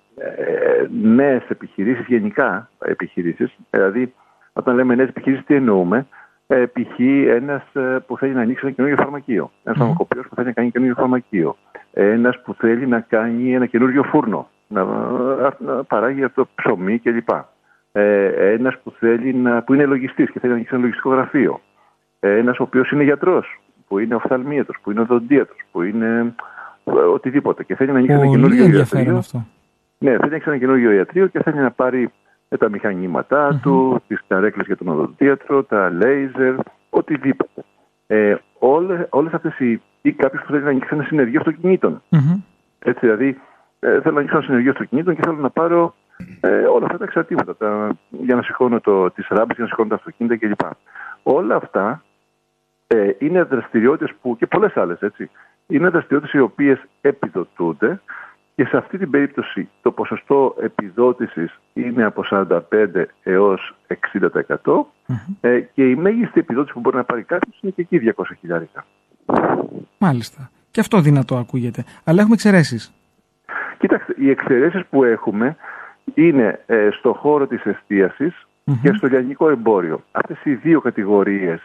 νέες επιχειρήσεις, γενικά επιχειρήσεις. Δηλαδή, όταν λέμε νέες επιχειρήσεις, τι εννοούμε; Ε, π.χ. ένας ε, που θέλει να ανοίξει ένα καινούργιο φαρμακείο. Ένας mm. φαρμακοποιός που θέλει να κάνει καινούργιο φαρμακείο. Ένας που θέλει να κάνει ένα καινούργιο φούρνο, να, να παράγει αυτό ψωμί κλπ. Ε, ένας που, θέλει να, που είναι λογιστής και θέλει να ανοίξει ένα λογιστικό γραφείο. Ε, ένας ο οποίος είναι γιατρός, που είναι οφθαλμίατρος, που είναι οδοντίατρος, που είναι ε, οτιδήποτε. Και θέλει να ανοίξει ένα καινούργιο ιατρείο. Αυτό. Ναι, θέλει να ανοίξει ένα καινούργιο ιατρείο και θέλει να πάρει ε, τα μηχανήματά mm-hmm. του, τι καρέκλε για τον οδοντίατρο, τα λέιζερ, οτιδήποτε. Ε, όλες αυτές οι, ή κάποιος που θέλει να ανοίξει ένα συνεργείο αυτοκινήτων. Mm-hmm. Έτσι δηλαδή, ε, θέλω να ανοίξω ένα συνεργείο αυτοκινήτων και θέλω να πάρω ε, όλα αυτά τα εξαρτήματα τα, για να σηκώνω το, τις ράμπες, για να σηκώνω τα αυτοκίνητα κλπ. Όλα αυτά ε, είναι δραστηριότητες που, και πολλές άλλες έτσι, είναι δραστηριότητες οι οποίες επιδοτούνται και σε αυτή την περίπτωση το ποσοστό επιδότησης είναι από 45 έως 60% ε, και η μέγιστη επιδότηση που μπορεί να πάρει κάποιος είναι και εκεί 200 χιλιάρικα. Μάλιστα. Και αυτό δυνατό ακούγεται. Αλλά έχουμε εξαιρέσεις. Κοιτάξτε, οι εξαιρέσεις που έχουμε είναι ε, στο χώρο της εστίασης και στο λιανικό εμπόριο. Αυτές οι δύο κατηγορίες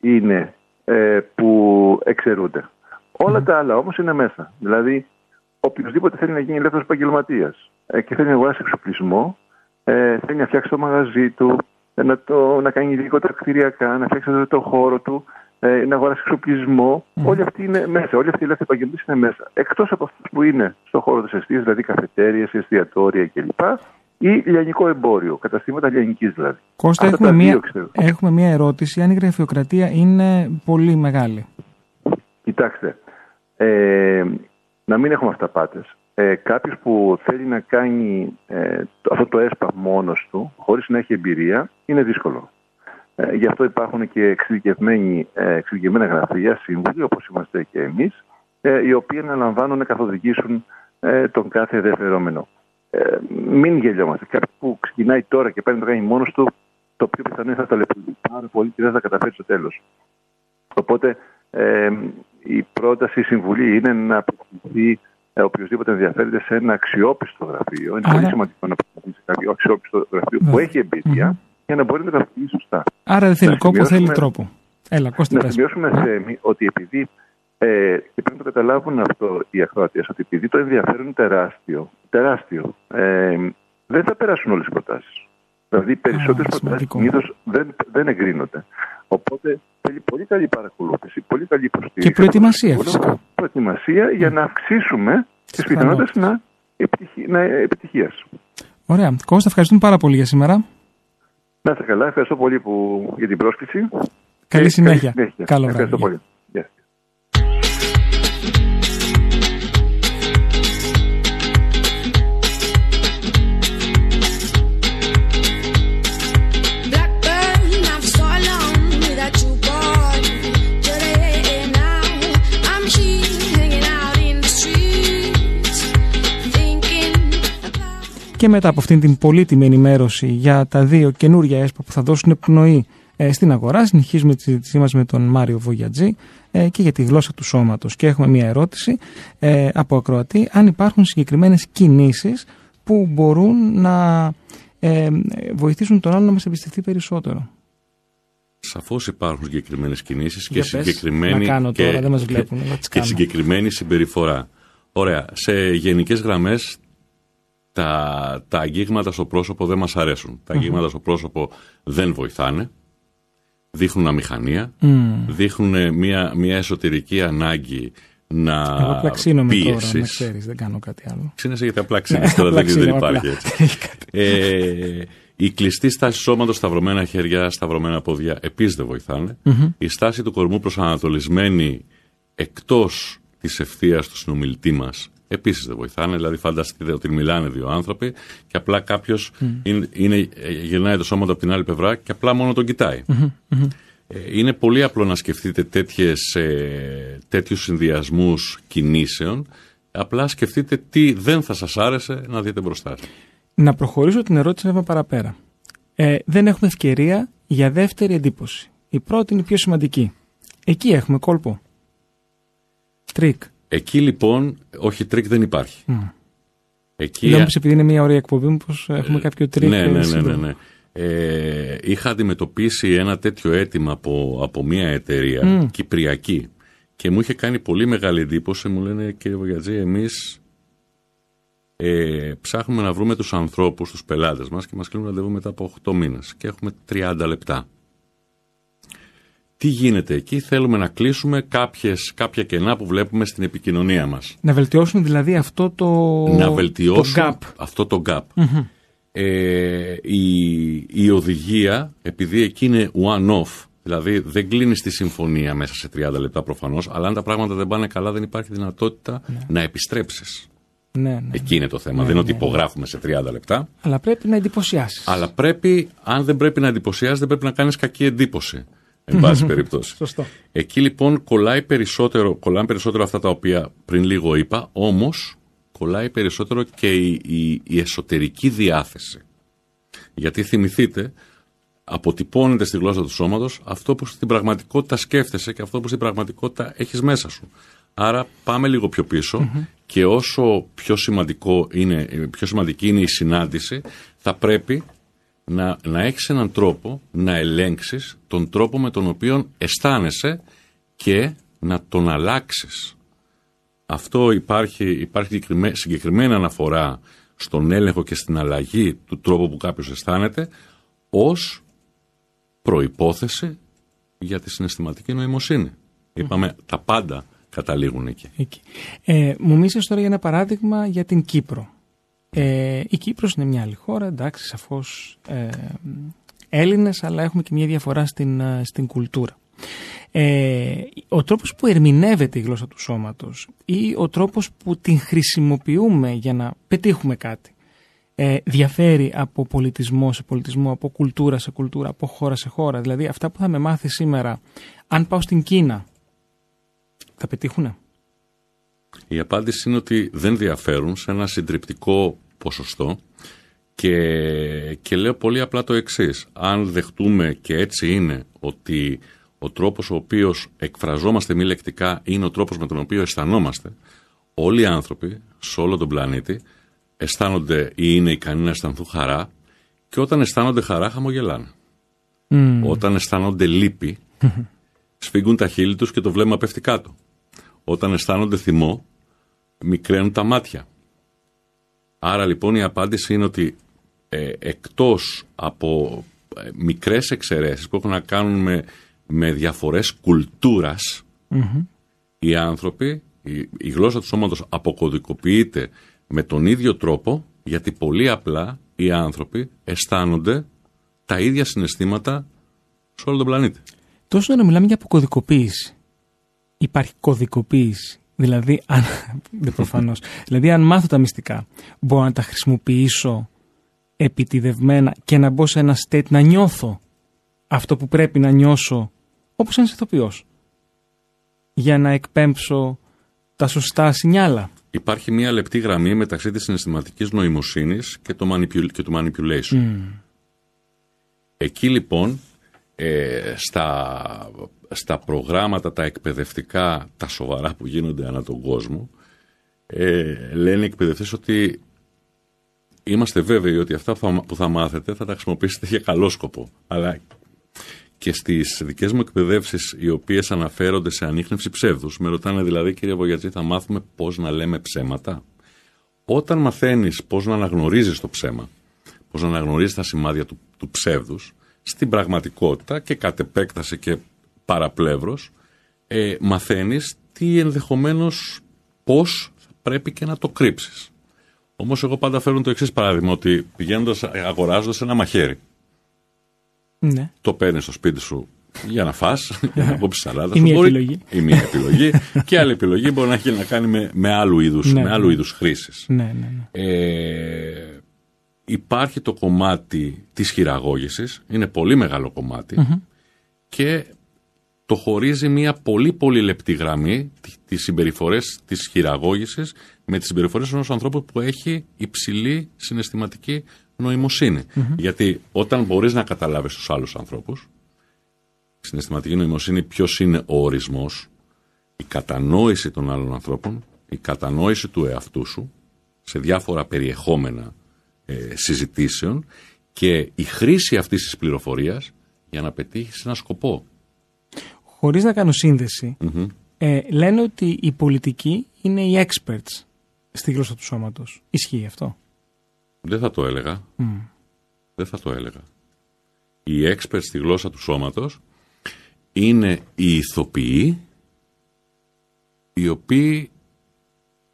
είναι ε, που εξαιρούνται. Όλα τα άλλα όμως είναι μέσα. Δηλαδή οποιοδήποτε θέλει να γίνει ελεύθερος επαγγελματίας ε, και θέλει να αγοράσει εξοπλισμό, ε, θέλει να φτιάξει το μαγαζί του, ε, να, το, να κάνει ειδικότερα κτηριακά, να φτιάξει το χώρο του, ε, να αγοράσει εξοπλισμό. Mm. Όλοι αυτοί είναι μέσα. Όλοι αυτοί οι ελεύθεροι επαγγελματίες είναι μέσα. Εκτός από αυτούς που είναι στον χώρο της αιστείας, δηλαδή καφετέρειες, εστιατόρια κλπ. ή λιανικό εμπόριο, καταστήματα λιανικής δηλαδή. Κώστα, έχουμε μία, έχουμε μία ερώτηση. Αν η γραφειοκρατία είναι πολύ μεγάλη. Κοιτάξτε, ε, να μην έχουμε αυταπάτες. Ε, Κάποιος που θέλει να κάνει ε, αυτό το ΕΣΠΑ μόνος του, χωρίς να έχει εμπειρία, είναι δύσκολο. Ε, γι' αυτό υπάρχουν και ε, εξειδικευμένα γραφεία, σύμβουλοι, όπως είμαστε και εμείς, ε, οι οποίοι αναλαμβάνουν να καθοδηγήσουν ε, τον κάθε ενδιαφερόμενο. Ε, μην γελιόμαστε. Κάποιος που ξεκινάει τώρα και παίρνει να το κάνει μόνος του, το πιο πιθανό είναι θα ταλαιπωρήσει πάρα πολύ και δεν θα καταφέρει στο τέλος. Οπότε ε, η πρόταση, η συμβουλή είναι να απευθυνθεί ε, οποιοδήποτε ενδιαφέρεται σε ένα αξιόπιστο γραφείο. Είναι πολύ σημαντικό να απευθυνθεί σε κάποιο αξιόπιστο γραφείο που έχει εμπειρία για να μπορεί να τα σωστά. Άρα δεν θέλει κόπο, θέλει τρόπο. Έλα, να σημειώσουμε σε, ότι επειδή ε, και πρέπει να το καταλάβουν αυτό οι ακροατές, ότι επειδή το ενδιαφέρον είναι τεράστιο, τεράστιο ε, δεν θα περάσουν όλες οι προτάσεις. Δηλαδή, οι περισσότερες προτάσεις συνήθως δεν, δεν εγκρίνονται. Οπότε θέλει πολύ καλή παρακολούθηση, πολύ καλή υποστήριξη. Και προετοιμασία φυσικά. Προετοιμασία για να αυξήσουμε τις πιθανότητες να, να επιτυχίας. Ωραία. Κώστα, ευχαριστούμε πάρα πολύ για σήμερα. Να είστε καλά. Ευχαριστώ πολύ που, για την πρόσκληση. Καλή συνέχεια. Καλή συνέχεια. Καλό Ευχαριστώ πολύ. Και μετά από αυτήν την πολύτιμη ενημέρωση για τα δύο καινούργια ΕΣΠΑ που θα δώσουν πνοή ε, στην αγορά, συνεχίζουμε τη συζήτησή μας με τον Μάριο Βογιατζή ε, και για τη γλώσσα του σώματος. Και έχουμε μια ερώτηση ε, από ακροατή, αν υπάρχουν συγκεκριμένες κινήσεις που μπορούν να βοηθήσουν τον άλλο να μας εμπιστευτεί περισσότερο. Σαφώς υπάρχουν συγκεκριμένες κινήσεις και, συγκεκριμένη, κάνω τώρα, και, δεν μας βλέπουν, και συγκεκριμένη συμπεριφορά. Ωραία. Σε γενικές γραμμές τα, τα αγγίγματα στο πρόσωπο δεν μας αρέσουν. Τα αγγίγματα στο πρόσωπο δεν βοηθάνε. Δείχνουν αμηχανία. Mm. Δείχνουν μια, μια εσωτερική ανάγκη να Εγώ απλά ξύνομαι τώρα, με ξέρεις, δεν κάνω κάτι άλλο. Ξύνεσαι γιατί απλά ξύνεσαι, τώρα δεν, δεν υπάρχει έτσι. ε, η κλειστή στάση σώματος, σταυρωμένα χέρια, σταυρωμένα πόδια επίσης δεν βοηθανε Η στάση του κορμού προσανατολισμένη εκτός της ευθείας του συνομιλητή μας επίσης δεν βοηθάνε. Δηλαδή, φανταστείτε ότι μιλάνε δύο άνθρωποι και απλά κάποιος είναι, είναι, γυρνάει το σώμα του από την άλλη πλευρά και απλά μόνο τον κοιταει Ε, είναι πολύ απλό να σκεφτείτε τέτοιες, ε, τέτοιους συνδυασμούς κινήσεων. Απλά σκεφτείτε τι δεν θα σας άρεσε να δείτε μπροστά σας. Να προχωρήσω την ερώτηση ένα παραπέρα. Ε, δεν έχουμε ευκαιρία για δεύτερη εντύπωση. Η πρώτη είναι η πιο σημαντική. Εκεί έχουμε κόλπο. Τρικ. Εκεί λοιπόν, όχι τρικ δεν υπάρχει. Mm. Εκεί... Λέω επειδή είναι μια ωραία εκπομπή, μήπως έχουμε κάποιο τρικ. Ναι, ναι, ναι, ναι, ναι. Ε, είχα αντιμετωπίσει ένα τέτοιο αίτημα από, από μια εταιρεία κυπριακή και μου είχε κάνει πολύ μεγάλη εντύπωση. Μου λένε κύριε Βογιατζή, εμείς ε, ψάχνουμε να βρούμε τους ανθρώπους, τους πελάτες μας και μας κλείνουν ραντεβού μετά από 8 μήνες και έχουμε 30 λεπτά. Τι γίνεται εκεί, θέλουμε να κλείσουμε κάποιες, κάποια κενά που βλέπουμε στην επικοινωνία μας. Να βελτιώσουν δηλαδή αυτό το, να βελτιώσουν το gap. αυτό το gap. Ε, η, η οδηγία, επειδή εκεί είναι one-off, δηλαδή δεν κλείνεις τη συμφωνία μέσα σε 30 λεπτά προφανώς, αλλά αν τα πράγματα δεν πάνε καλά δεν υπάρχει δυνατότητα να επιστρέψεις. Ναι, ναι. Εκεί είναι το θέμα. δεν είναι ότι υπογράφουμε σε 30 λεπτά. Αλλά πρέπει να εντυπωσιάσεις. Αλλά πρέπει, αν δεν πρέπει να εντυπωσιάσει, δεν πρέπει να κάνεις κακή εντύπωση. Εν πάση περιπτώσει. Σωστό. Εκεί λοιπόν κολλάει περισσότερο, κολλάνε περισσότερο αυτά τα οποία πριν λίγο είπα, όμως κολλάει περισσότερο και η, η, η εσωτερική διάθεση. Γιατί θυμηθείτε, αποτυπώνεται στη γλώσσα του σώματος αυτό που στην πραγματικότητα σκέφτεσαι και αυτό που στην πραγματικότητα έχεις μέσα σου. Άρα πάμε λίγο πιο πισω και όσο πιο, σημαντικό είναι, πιο σημαντική είναι η συνάντηση, θα πρέπει να, να έχεις έναν τρόπο να ελέγξεις τον τρόπο με τον οποίο αισθάνεσαι και να τον αλλάξεις. Αυτό υπάρχει, υπάρχει συγκεκριμένη αναφορά στον έλεγχο και στην αλλαγή του τρόπου που κάποιος αισθάνεται ως προϋπόθεση για τη συναισθηματική νοημοσύνη. Είπαμε τα πάντα καταλήγουν εκεί. εκεί. Ε, μου μίλησες τώρα για ένα παράδειγμα για την Κύπρο. Ε, η Κύπρος είναι μια άλλη χώρα, εντάξει, σαφώς ε, Έλληνες, αλλά έχουμε και μια διαφορά στην, ε, στην κουλτούρα. Ε, ο τρόπος που ερμηνεύεται η γλώσσα του σώματος ή ο τρόπος που την χρησιμοποιούμε για να πετύχουμε κάτι ε, διαφέρει από πολιτισμό σε πολιτισμό, από κουλτούρα σε κουλτούρα, από χώρα σε χώρα. Δηλαδή αυτά που θα με μάθει σήμερα, αν πάω στην Κίνα, θα πετύχουνε; Η απάντηση είναι ότι δεν διαφέρουν σε ένα συντριπτικό ποσοστό και, και λέω πολύ απλά το εξής. Αν δεχτούμε και έτσι είναι ότι ο τρόπος ο οποίος εκφραζόμαστε μη λεκτικά είναι ο τρόπος με τον οποίο αισθανόμαστε, όλοι οι άνθρωποι σε όλο τον πλανήτη αισθάνονται ή είναι ικανοί να αισθανθούν χαρά και όταν αισθάνονται χαρά χαμογελάνε. Όταν αισθάνονται λύπη σφίγγουν τα χείλη τους και το βλέμμα πέφτει κάτω. Όταν αισθάνονται θυμό μικραίνουν τα μάτια. Άρα λοιπόν η απάντηση είναι ότι ε, εκτός από ε, μικρές εξαιρέσεις που έχουν να κάνουν με, με διαφορές οι άνθρωποι, η, η γλώσσα του σώματος αποκωδικοποιείται με τον ίδιο τρόπο γιατί πολύ απλά οι άνθρωποι αισθάνονται τα ίδια συναισθήματα σε όλο τον πλανήτη. Τόσο να μιλάμε για αποκωδικοποίηση. Υπάρχει κωδικοποίηση. Δηλαδή, αν, προφανώς, δηλαδή, αν μάθω τα μυστικά, μπορώ να τα χρησιμοποιήσω επιτιδευμένα και να μπω σε ένα state να νιώθω αυτό που πρέπει να νιώσω όπως ένας ηθοποιός για να εκπέμψω τα σωστά σινιάλα. Υπάρχει μια λεπτή γραμμή μεταξύ της συναισθηματικής νοημοσύνης και, το και του manipulation. Εκεί λοιπόν ε, στα, στα προγράμματα τα εκπαιδευτικά, τα σοβαρά που γίνονται ανά τον κόσμο, ε, λένε οι εκπαιδευτές ότι είμαστε βέβαιοι ότι αυτά που θα μάθετε θα τα χρησιμοποιήσετε για καλό σκοπό. Αλλά και στις δικές μου εκπαιδεύσεις οι οποίες αναφέρονται σε ανείχνευση ψεύδους, με ρωτάνε δηλαδή κύριε Βογιατζή θα μάθουμε πώς να λέμε ψέματα; Όταν μαθαίνεις πώς να αναγνωρίζεις το ψέμα, πώς να αναγνωρίζεις τα σημάδια του, του ψεύδους, στην πραγματικότητα και κατ' επέκταση και παραπλεύρος ε, μαθαίνεις τι ενδεχομένως πώς πρέπει και να το κρύψεις. Όμως εγώ πάντα φέρνω το εξής παράδειγμα ότι πηγαίνοντας αγοράζοντας ένα μαχαίρι ναι. το παίρνεις στο σπίτι σου για να φας, για να κόψεις σαλάτα. Η μία επιλογή. Η μία επιλογή. και άλλη επιλογή μπορεί να έχει να κάνει με, με άλλου είδους, ναι, με άλλου ναι. είδους χρήσης. Ναι, ναι, ναι. Ε, υπάρχει το κομμάτι της χειραγώγησης, είναι πολύ μεγάλο και το χωρίζει μια πολύ πολύ λεπτή γραμμή τις συμπεριφορές της χειραγώγησης με τις συμπεριφορές ενός ανθρώπου που έχει υψηλή συναισθηματική νοημοσύνη. Γιατί όταν μπορείς να καταλάβεις τους άλλους ανθρώπους, συναισθηματική νοημοσύνη ποιος είναι ο ορισμός, η κατανόηση των άλλων ανθρώπων, η κατανόηση του εαυτού σου σε διάφορα περιεχόμενα ε, συζητήσεων και η χρήση αυτής της πληροφορίας για να πετύχεις ένα σκοπό. Χωρίς να κάνω ε, λένε ότι οι πολιτικοί είναι οι experts στη γλώσσα του σώματος. Ισχύει αυτό; Δεν θα το έλεγα. Δεν θα το έλεγα. Οι experts στη γλώσσα του σώματος είναι οι ηθοποιοί οι οποίοι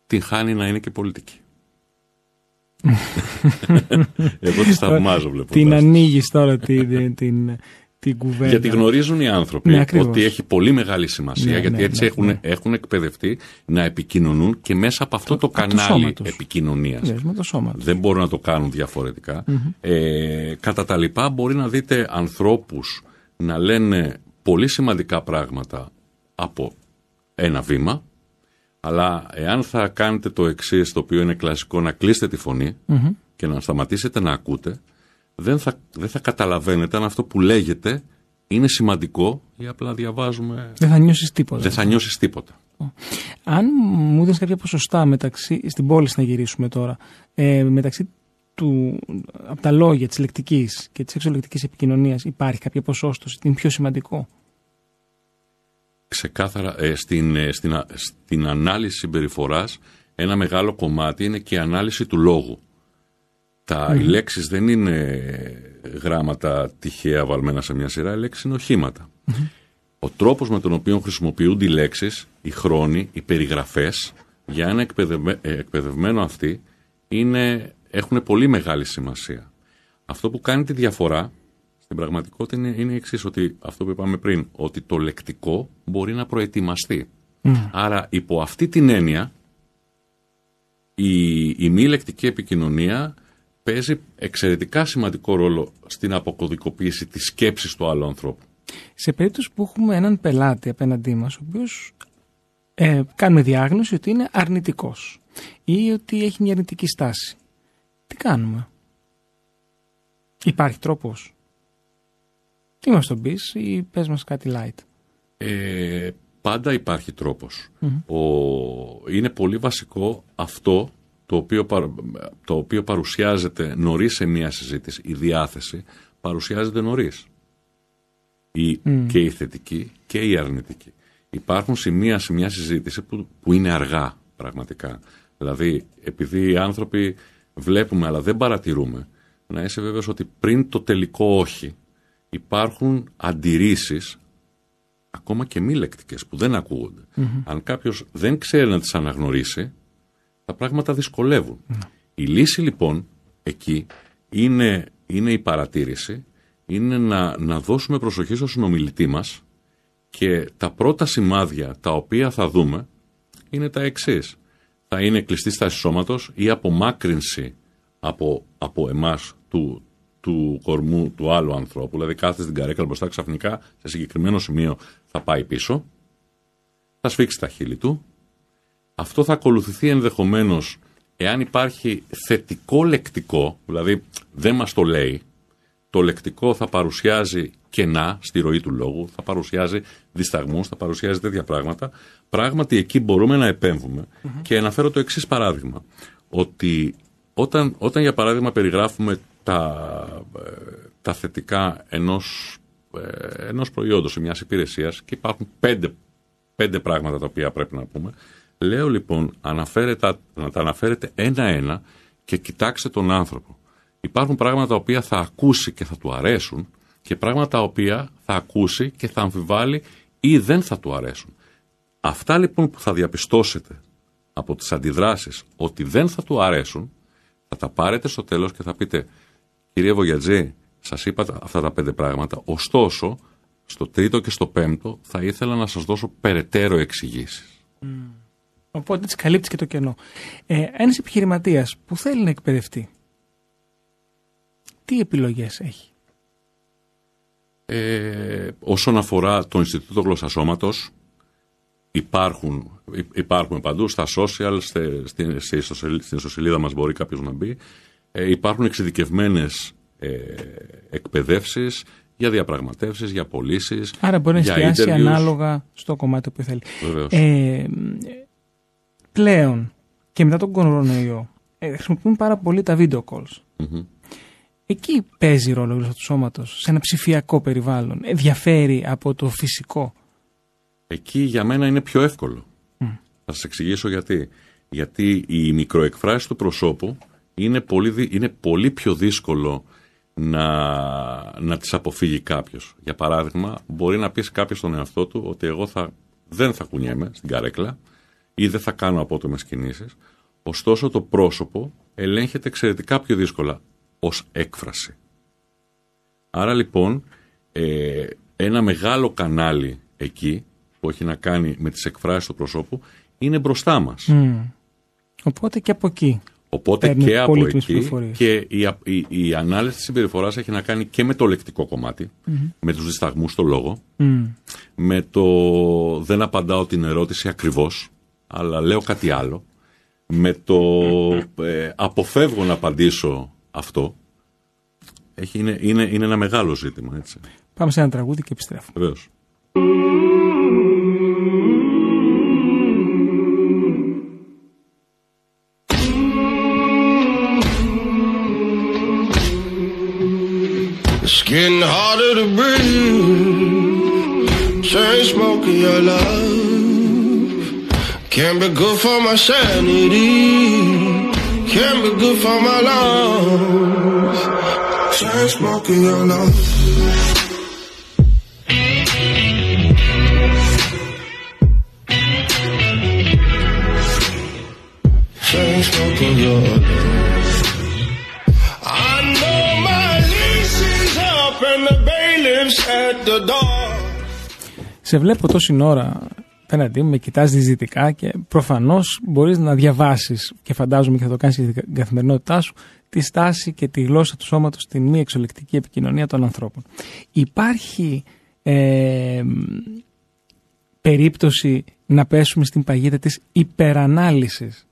την χάνει να είναι και πολιτικοί. Εγώ τη θαυμάζω βλέπω. Την ανοίγεις τώρα την, την, την κουβέντα. Γιατί γνωρίζουν οι άνθρωποι ναι, ότι έχει πολύ μεγάλη σημασία, ναι, γιατί ναι, έτσι έχουν, έχουν εκπαιδευτεί να επικοινωνούν και μέσα από αυτό το, το κανάλι επικοινωνίας. Δεν μπορούν να το κάνουν διαφορετικά. Ε, κατά τα λοιπά, μπορεί να δείτε ανθρώπους να λένε πολύ σημαντικά πράγματα από ένα βήμα, αλλά εάν θα κάνετε το εξής, το οποίο είναι κλασικό, να κλείσετε τη φωνη και να σταματήσετε να ακούτε, δεν θα, δεν θα καταλαβαίνετε αν αυτό που λέγεται είναι σημαντικό ή απλά διαβάζουμε. Δεν θα νιώσεις τίποτα. Δεν θα νιώσεις τίποτα. Αν μου δίνεις κάποια ποσοστά μεταξύ, στην πόλη να γυρίσουμε τώρα, ε, μεταξύ του, από τα λόγια της λεκτικής και της εξωλεκτικής επικοινωνίας, υπάρχει κάποια ποσόστοση, είναι πιο σημαντικό; Ξεκάθαρα ε, στην, ε, στην, στην ανάλυση συμπεριφοράς ένα μεγάλο κομμάτι είναι και η ανάλυση του λόγου. Τα, mm. Οι λέξεις δεν είναι γράμματα τυχαία βαλμένα σε μια σειρά, οι λέξεις είναι οχήματα. Ο τρόπος με τον οποίο χρησιμοποιούνται οι λέξεις, οι χρόνοι, οι περιγραφές για ένα εκπαιδευμένο, εκπαιδευμένο αυτή είναι, έχουν πολύ μεγάλη σημασία. Αυτό που κάνει τη διαφορά στην πραγματικότητα είναι, είναι η εξής, ότι αυτό που είπαμε πριν, ότι το λεκτικό μπορεί να προετοιμαστεί. Άρα, υπό αυτή την έννοια, η, η μη λεκτική επικοινωνία παίζει εξαιρετικά σημαντικό ρόλο στην αποκωδικοποίηση της σκέψης του άλλου ανθρώπου. Σε περίπτωση που έχουμε έναν πελάτη απέναντί μας, ο οποίος ε, κάνουμε διάγνωση ότι είναι αρνητικός ή ότι έχει μια αρνητική στάση. Τι κάνουμε; Υπάρχει τρόπος; Τι μας τον πεις ή πες μας κάτι light; Ε, πάντα υπάρχει Ο, είναι πολύ βασικό αυτό το οποίο, το οποίο παρουσιάζεται νωρίς σε μια συζήτηση, η διάθεση παρουσιάζεται νωρίς. Και η θετική και η αρνητική. Υπάρχουν σημεία σε μια συζήτηση που, που είναι αργά πραγματικά. Δηλαδή, επειδή οι άνθρωποι βλέπουμε αλλά δεν παρατηρούμε, να είσαι βέβαιος ότι πριν το τελικό όχι υπάρχουν αντιρρήσεις ακόμα και μη λεκτικές που δεν ακούγονται. Αν κάποιος δεν ξέρει να τις αναγνωρίσει, τα πράγματα Η λύση λοιπόν εκεί είναι, είναι η παρατήρηση, είναι να, να δώσουμε προσοχή στο συνομιλητή μας και τα πρώτα σημάδια τα οποία θα δούμε είναι τα εξής. Θα είναι κλειστή στάση σώματος ή απομάκρυνση από, από εμάς του, του κορμού του άλλου ανθρώπου, δηλαδή κάθεται στην καρέκλα μπροστά ξαφνικά σε συγκεκριμένο σημείο θα πάει πίσω, θα σφίξει τα χείλη του. Αυτό θα ακολουθηθεί ενδεχομένως εάν υπάρχει θετικό λεκτικό, δηλαδή δεν μας το λέει, το λεκτικό θα παρουσιάζει κενά στη ροή του λόγου, θα παρουσιάζει δισταγμούς, θα παρουσιάζει τέτοια πράγματα. Πράγματι εκεί μπορούμε να επέμβουμε και αναφέρω το εξής παράδειγμα, ότι όταν, όταν για παράδειγμα περιγράφουμε τα, ε, τα θετικά ενός, ε, ενός προϊόντος ή μιας υπηρεσίας και υπάρχουν πέντε, πέντε πράγματα τα οποία πρέπει να πούμε. Λέω λοιπόν αναφέρετε, να τα αναφέρετε ένα-ένα και κοιτάξτε τον άνθρωπο. Υπάρχουν πράγματα τα οποία θα ακούσει και θα του αρέσουν και πράγματα τα οποία θα ακούσει και θα αμφιβάλλει ή δεν θα του αρέσουν. Αυτά λοιπόν που θα διαπιστώσετε από τις αντιδράσεις ότι δεν θα του αρέσουν θα τα πάρετε στο τέλος και θα πείτε Κύριε Βογιατζή, σας είπα αυτά τα πέντε πράγματα. Ωστόσο, στο τρίτο και στο πέμπτο θα ήθελα να σας δώσω περαιτέρω εξηγήσεις. Mm. Οπότε έτσι καλύπτεις και το κενό. Ε, Ένας επιχειρηματίας που θέλει να εκπαιδευτεί, τι επιλογές έχει; Ε, όσον αφορά το Ινστιτούτο Γλωσσασώματος, υπάρχουν, υπάρχουν παντού στα social, στην, στην ιστοσελίδα μας μπορεί κάποιος να μπει. Ε, υπάρχουν εξειδικευμένες ε, εκπαιδεύσεις για διαπραγματεύσεις, για πωλήσεις. Άρα μπορεί να εστιάσει ανάλογα στο κομμάτι που θέλει. Ε, πλέον και μετά τον κορονοϊό ε, χρησιμοποιούν πάρα πολύ τα video calls. Εκεί παίζει ρόλο η γλώσσα του σώματος, σε ένα ψηφιακό περιβάλλον. Διαφέρει από το φυσικό. Εκεί για μένα είναι πιο εύκολο. Θα σας εξηγήσω γιατί. Γιατί οι μικροεκφράσεις του προσώπου είναι πολύ, είναι πολύ πιο δύσκολο να, να τις αποφύγει κάποιος. Για παράδειγμα, μπορεί να πεις κάποιος στον εαυτό του ότι εγώ θα, δεν θα κουνιέμαι στην καρέκλα ή δεν θα κάνω απότομες κινήσεις. Ωστόσο το πρόσωπο ελέγχεται εξαιρετικά πιο δύσκολα ως έκφραση. Άρα λοιπόν ε, ένα μεγάλο κανάλι εκεί που έχει να κάνει με τις εκφράσεις του προσώπου είναι μπροστά μας. Οπότε και από εκεί. Οπότε και από εκεί και η, η, η ανάλυση της συμπεριφοράς έχει να κάνει και με το λεκτικό με τους δισταγμούς στο λόγο, με το δεν απαντάω την ερώτηση ακριβώς, αλλά λέω κάτι άλλο, με το ε, αποφεύγω να απαντήσω αυτό. Έχει, είναι, είναι, είναι ένα μεγάλο ζήτημα. Έτσι. Πάμε σε ένα τραγούδι και επιστρέφουμε. Βεβαίως. It's getting harder to breathe. Chain smoking your love. Can't be good for my sanity. Can't be good for my lungs. Chain smoking your love. Chain smoking your love. Σε βλέπω τόση ώρα απέναντί μου, με κοιτάς διζητικά και προφανώς μπορείς να διαβάσεις και φαντάζομαι και θα το κάνεις και στην καθημερινότητά σου τη στάση και τη γλώσσα του σώματος στην μη εξολεκτική επικοινωνία των ανθρώπων. Υπάρχει ε, περίπτωση να πέσουμε στην παγίδα της υπερανάλυσης.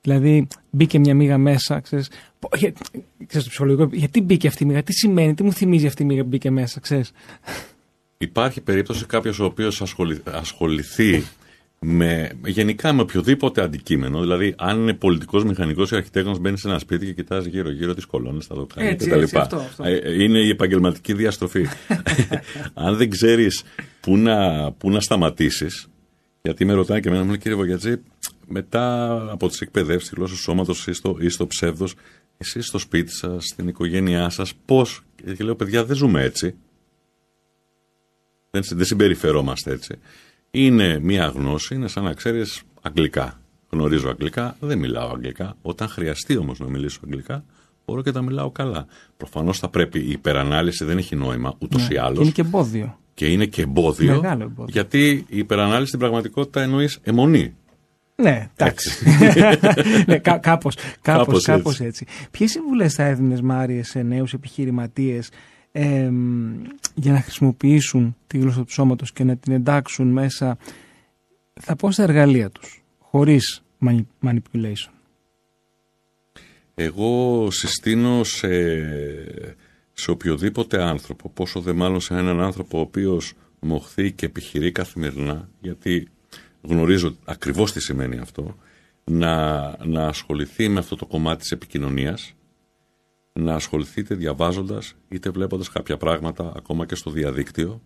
Δηλαδή μπήκε μια μίγα μέσα, ξέρεις, ξέρεις το ψυχολογικό, γιατί μπήκε αυτή η μίγα, τι σημαίνει, τι μου θυμίζει αυτή η μίγα που μπήκε μέσα, ξέρεις. Υπάρχει περίπτωση κάποιος ο οποίος ασχοληθεί με, γενικά με οποιοδήποτε αντικείμενο. Δηλαδή, αν είναι πολιτικός μηχανικός ή αρχιτέκτονο, μπαίνει σε ένα σπίτι και κοιτάζει γύρω-γύρω τις κολόνες, τα δοκάρια κτλ. Ε, είναι η επαγγελματική διαστροφή. αν δεν ξέρεις πού να, πού να σταματήσεις, γιατί με ρωτάνε και εμένα, μου λέει κύριε Βογιατζή, μετά από τις εκπαιδεύσεις, τη γλώσσα του σώματος ή στο, ή στο ψεύδος, εσεί στο σπίτι σας, στην οικογένειά σας, πώς. Και λέω, παιδιά, δεν ζούμε έτσι. Δεν, δεν συμπεριφερόμαστε έτσι. Είναι μία γνώση, είναι σαν να ξέρεις αγγλικά. Γνωρίζω αγγλικά, δεν μιλάω αγγλικά. Όταν χρειαστεί όμως να μιλήσω αγγλικά, μπορώ και τα μιλάω καλά. Προφανώς θα πρέπει η υπερανάλυση δεν έχει νόημα ούτως ναι, ή άλλως. Είναι και εμπόδιο. Και είναι και εμπόδιο, εμπόδιο. Γιατί η υπερανάλυση στην πραγματικότητα εννοείς αιμονή. Ναι, εντάξει. ναι, κά, κάπως, κάπως, κάπως, έτσι. έτσι. Ποιες συμβουλές θα έδινες, Μάριε, σε νέους επιχειρηματίες ε, για να χρησιμοποιήσουν τη γλώσσα του σώματος και να την εντάξουν μέσα, θα πω στα εργαλεία τους, χωρίς manipulation. Εγώ συστήνω σε, σε οποιοδήποτε άνθρωπο, πόσο δε μάλλον σε έναν άνθρωπο ο οποίος μοχθεί και επιχειρεί καθημερινά, γιατί γνωρίζω ακριβώς τι σημαίνει αυτό, να, να ασχοληθεί με αυτό το κομμάτι της επικοινωνίας, να ασχοληθείτε διαβάζοντας είτε βλέποντας κάποια πράγματα ακόμα και στο διαδίκτυο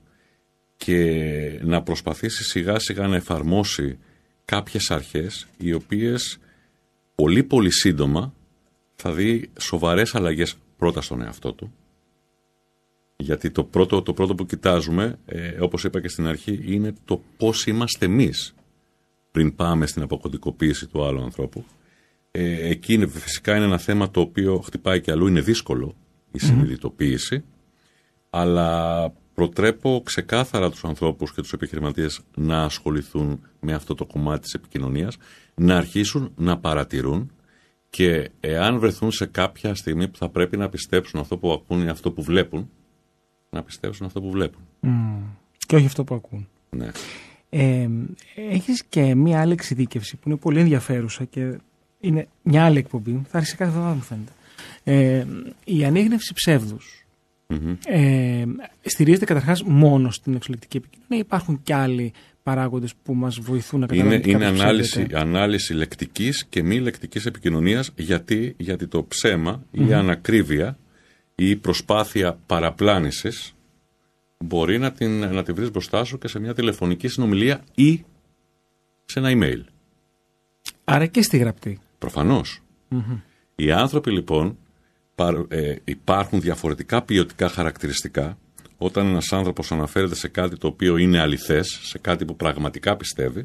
και να προσπαθήσει σιγά σιγά να εφαρμόσει κάποιες αρχές οι οποίες πολύ πολύ σύντομα θα δει σοβαρές αλλαγές πρώτα στον εαυτό του γιατί το πρώτο, το πρώτο που κοιτάζουμε, ε, όπως είπα και στην αρχή, είναι το πώς είμαστε εμείς πριν πάμε στην αποκωδικοποίηση του άλλου ανθρώπου. Ε, εκεί είναι, φυσικά είναι ένα θέμα το οποίο χτυπάει και αλλού, είναι δύσκολο η συνειδητοποίηση, αλλά προτρέπω ξεκάθαρα τους ανθρώπους και τους επιχειρηματίες να ασχοληθούν με αυτό το κομμάτι της επικοινωνίας, να αρχίσουν να παρατηρούν και εάν βρεθούν σε κάποια στιγμή που θα πρέπει να πιστέψουν αυτό που ακούν ή αυτό που βλέπουν, να πιστέψουν αυτό που βλέπουν. Και όχι αυτό που ακούν. Ναι. Ε, έχεις και μία άλλη εξειδίκευση που είναι πολύ ενδιαφέρουσα και είναι μια άλλη εκπομπή, θα άρχισε κάθε εβδομάδα μου φαίνεται. Ε, η ανείγνευση ψεύδους mm-hmm. ε, στηρίζεται καταρχάς μόνο στην εξωλεκτική επικοινωνία υπάρχουν και άλλοι παράγοντες που μας βοηθούν να καταλάβουμε Είναι, είναι ανάλυση, ανάλυση λεκτικής και μη λεκτικής επικοινωνίας γιατί, γιατί το ψέμα ή η ανακρίβεια ή προσπάθεια παραπλάνησης μπορεί να την, να την βρεις μπροστά σου και σε μια τηλεφωνική συνομιλία ή σε ένα email. Άρα και στη γραπτή. Οι άνθρωποι λοιπόν ε, υπάρχουν διαφορετικά ποιοτικά χαρακτηριστικά όταν ένας άνθρωπος αναφέρεται σε κάτι το οποίο είναι αληθές, σε κάτι που πραγματικά πιστεύει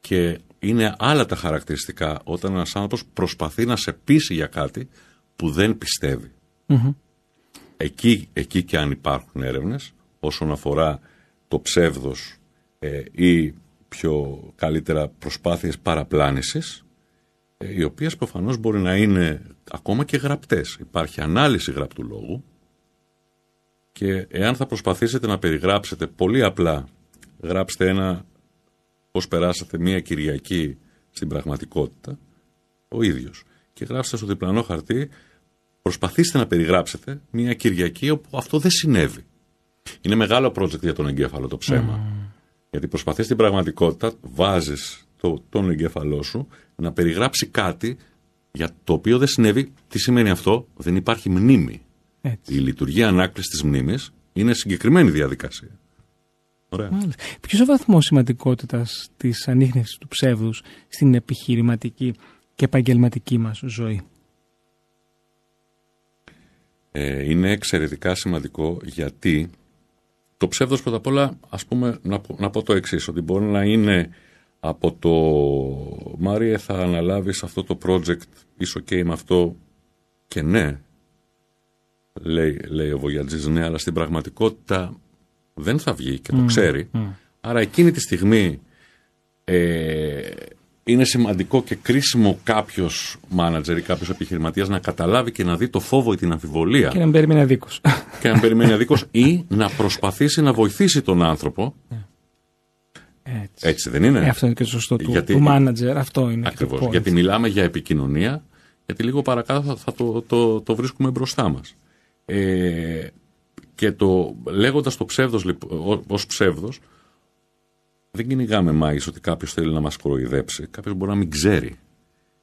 και είναι άλλα τα χαρακτηριστικά όταν ένας άνθρωπος προσπαθεί να σε πείσει για κάτι που δεν πιστευει Εκεί, εκεί και αν υπάρχουν έρευνες όσον αφορά το ψεύδος ε, ή πιο καλύτερα προσπάθειες παραπλάνησης ε, οι οποίες προφανώς μπορεί να είναι ακόμα και γραπτές. Υπάρχει ανάλυση γραπτού λόγου και εάν θα προσπαθήσετε να περιγράψετε πολύ απλά, γράψτε ένα πώς περάσατε μία Κυριακή στην πραγματικότητα, ο ίδιος. Και γράψτε στο διπλανό χαρτί, προσπαθήστε να περιγράψετε μία Κυριακή όπου αυτό δεν συνέβη. Είναι μεγάλο project για τον εγκέφαλο το ψέμα. Γιατί προσπαθείς την πραγματικότητα, βάζεις το, τον εγκέφαλό σου να περιγράψει κάτι για το οποίο δεν συνέβη. Τι σημαίνει αυτό, δεν υπάρχει μνήμη. Η λειτουργία ανάκλησης τη μνήμης είναι συγκεκριμένη διαδικασία. Ποιος ο βαθμός σημαντικότητας της ανείχνευσης του ψεύδους στην επιχειρηματική και επαγγελματική μας ζωή; Ε, είναι εξαιρετικά σημαντικό γιατί το ψεύδος πρώτα απ' όλα, ας πούμε, να, να πω το εξής ότι μπορεί να είναι από το Μάριε θα αναλάβεις αυτό το project, είσαι ok με αυτό; Και ναι, λέει, λέει ο Βογιατζής, ναι, αλλά στην πραγματικότητα δεν θα βγει και το ξέρει. Άρα εκείνη τη στιγμή ε, είναι σημαντικό και κρίσιμο κάποιος μάνατζερ ή κάποιος επιχειρηματίας να καταλάβει και να δει το φόβο ή την αμφιβολία. Και να περιμένει αδίκως. Και να περιμένει αδίκως ή να προσπαθήσει να βοηθήσει τον άνθρωπο. Έτσι. Έτσι δεν είναι; Ε, αυτό είναι και το σωστό του, γιατί, του manager. Αυτό είναι. Ακριβώς. Γιατί μιλάμε για επικοινωνία, γιατί λίγο παρακάτω θα, το, το, το, βρίσκουμε μπροστά μας. Ε, και το λέγοντας το ψεύδος ως ψεύδος, δεν κυνηγάμε μάγει ότι κάποιος θέλει να μας κοροϊδέψει. Κάποιος μπορεί να μην ξέρει.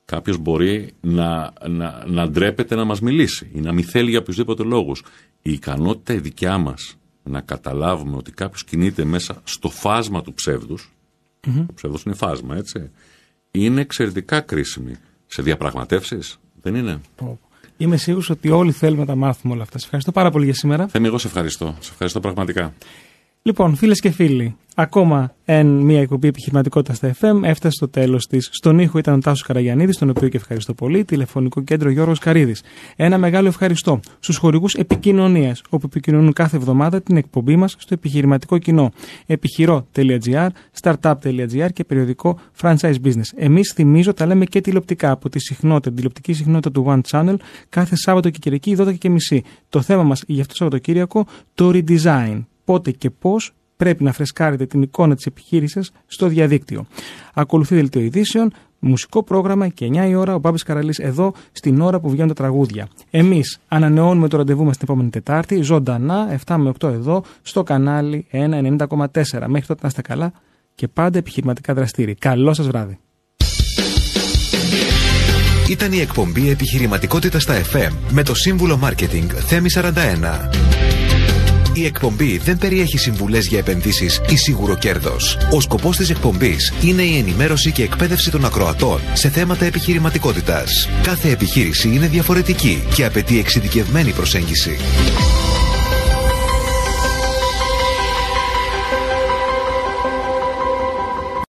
Κάποιος μπορεί να, να, να ντρέπεται να μας μιλήσει ή να μην θέλει για οποιοδήποτε λόγου. Η ικανότητα η δικιά μας να καταλάβουμε ότι κάποιος κινείται μέσα στο φάσμα του ψεύδους. Mm-hmm. Το ψεύδος είναι φάσμα, έτσι. Είναι εξαιρετικά κρίσιμη. Σε διαπραγματεύσεις, δεν είναι; Είμαι σίγουρος ότι όλοι θέλουμε να τα μάθουμε όλα αυτά. Σε ευχαριστώ πάρα πολύ για σήμερα. Θέμη, εγώ σε ευχαριστώ. Σε ευχαριστώ πραγματικά. Λοιπόν, φίλες και φίλοι, ακόμα εν μία εκπομπή επιχειρηματικότητας στα FM έφτασε στο τέλος της. Στον ήχο ήταν ο Τάσος Καραγιανίδης, τον οποίο και ευχαριστώ πολύ. Τηλεφωνικό κέντρο Γιώργος Καρίδης. Ένα μεγάλο ευχαριστώ στους χορηγούς επικοινωνίας, όπου επικοινωνούν κάθε εβδομάδα την εκπομπή μας στο επιχειρηματικό κοινό. Επιχειρό.gr, startup.gr και περιοδικό franchise business. Εμείς, θυμίζω, τα λέμε και τηλεοπτικά από τη συχνότητα, την τηλεοπτική συχνότητα του One Channel κάθε Σάββατο και Κυριακή 12 και μισή. Το θέμα μας για αυτό το Σαββατοκύριακο, το redesign πότε και πώς πρέπει να φρεσκάρετε την εικόνα της επιχείρησης στο διαδίκτυο. Ακολουθεί δελτίο ειδήσεων, μουσικό πρόγραμμα και 9 η ώρα ο Μπάμπης Καραλής εδώ στην ώρα που βγαίνουν τα τραγούδια. Εμείς ανανεώνουμε το ραντεβού μας την επόμενη Τετάρτη, ζωντανά 7 με 8 εδώ στο κανάλι 1.90,4. Μέχρι τότε να είστε καλά και πάντα επιχειρηματικά δραστήριοι. Καλό σας βράδυ. Ήταν η εκπομπή Επιχειρηματικότητα στα FM με το σύμβουλο Μάρκετινγκ Θέμη 41. Η εκπομπή δεν περιέχει συμβουλές για επενδύσεις ή σίγουρο κέρδος. Ο σκοπός της εκπομπής είναι η ενημέρωση και εκπαίδευση των ακροατών σε θέματα επιχειρηματικότητας. Κάθε επιχείρηση είναι διαφορετική και απαιτεί εξειδικευμένη προσέγγιση.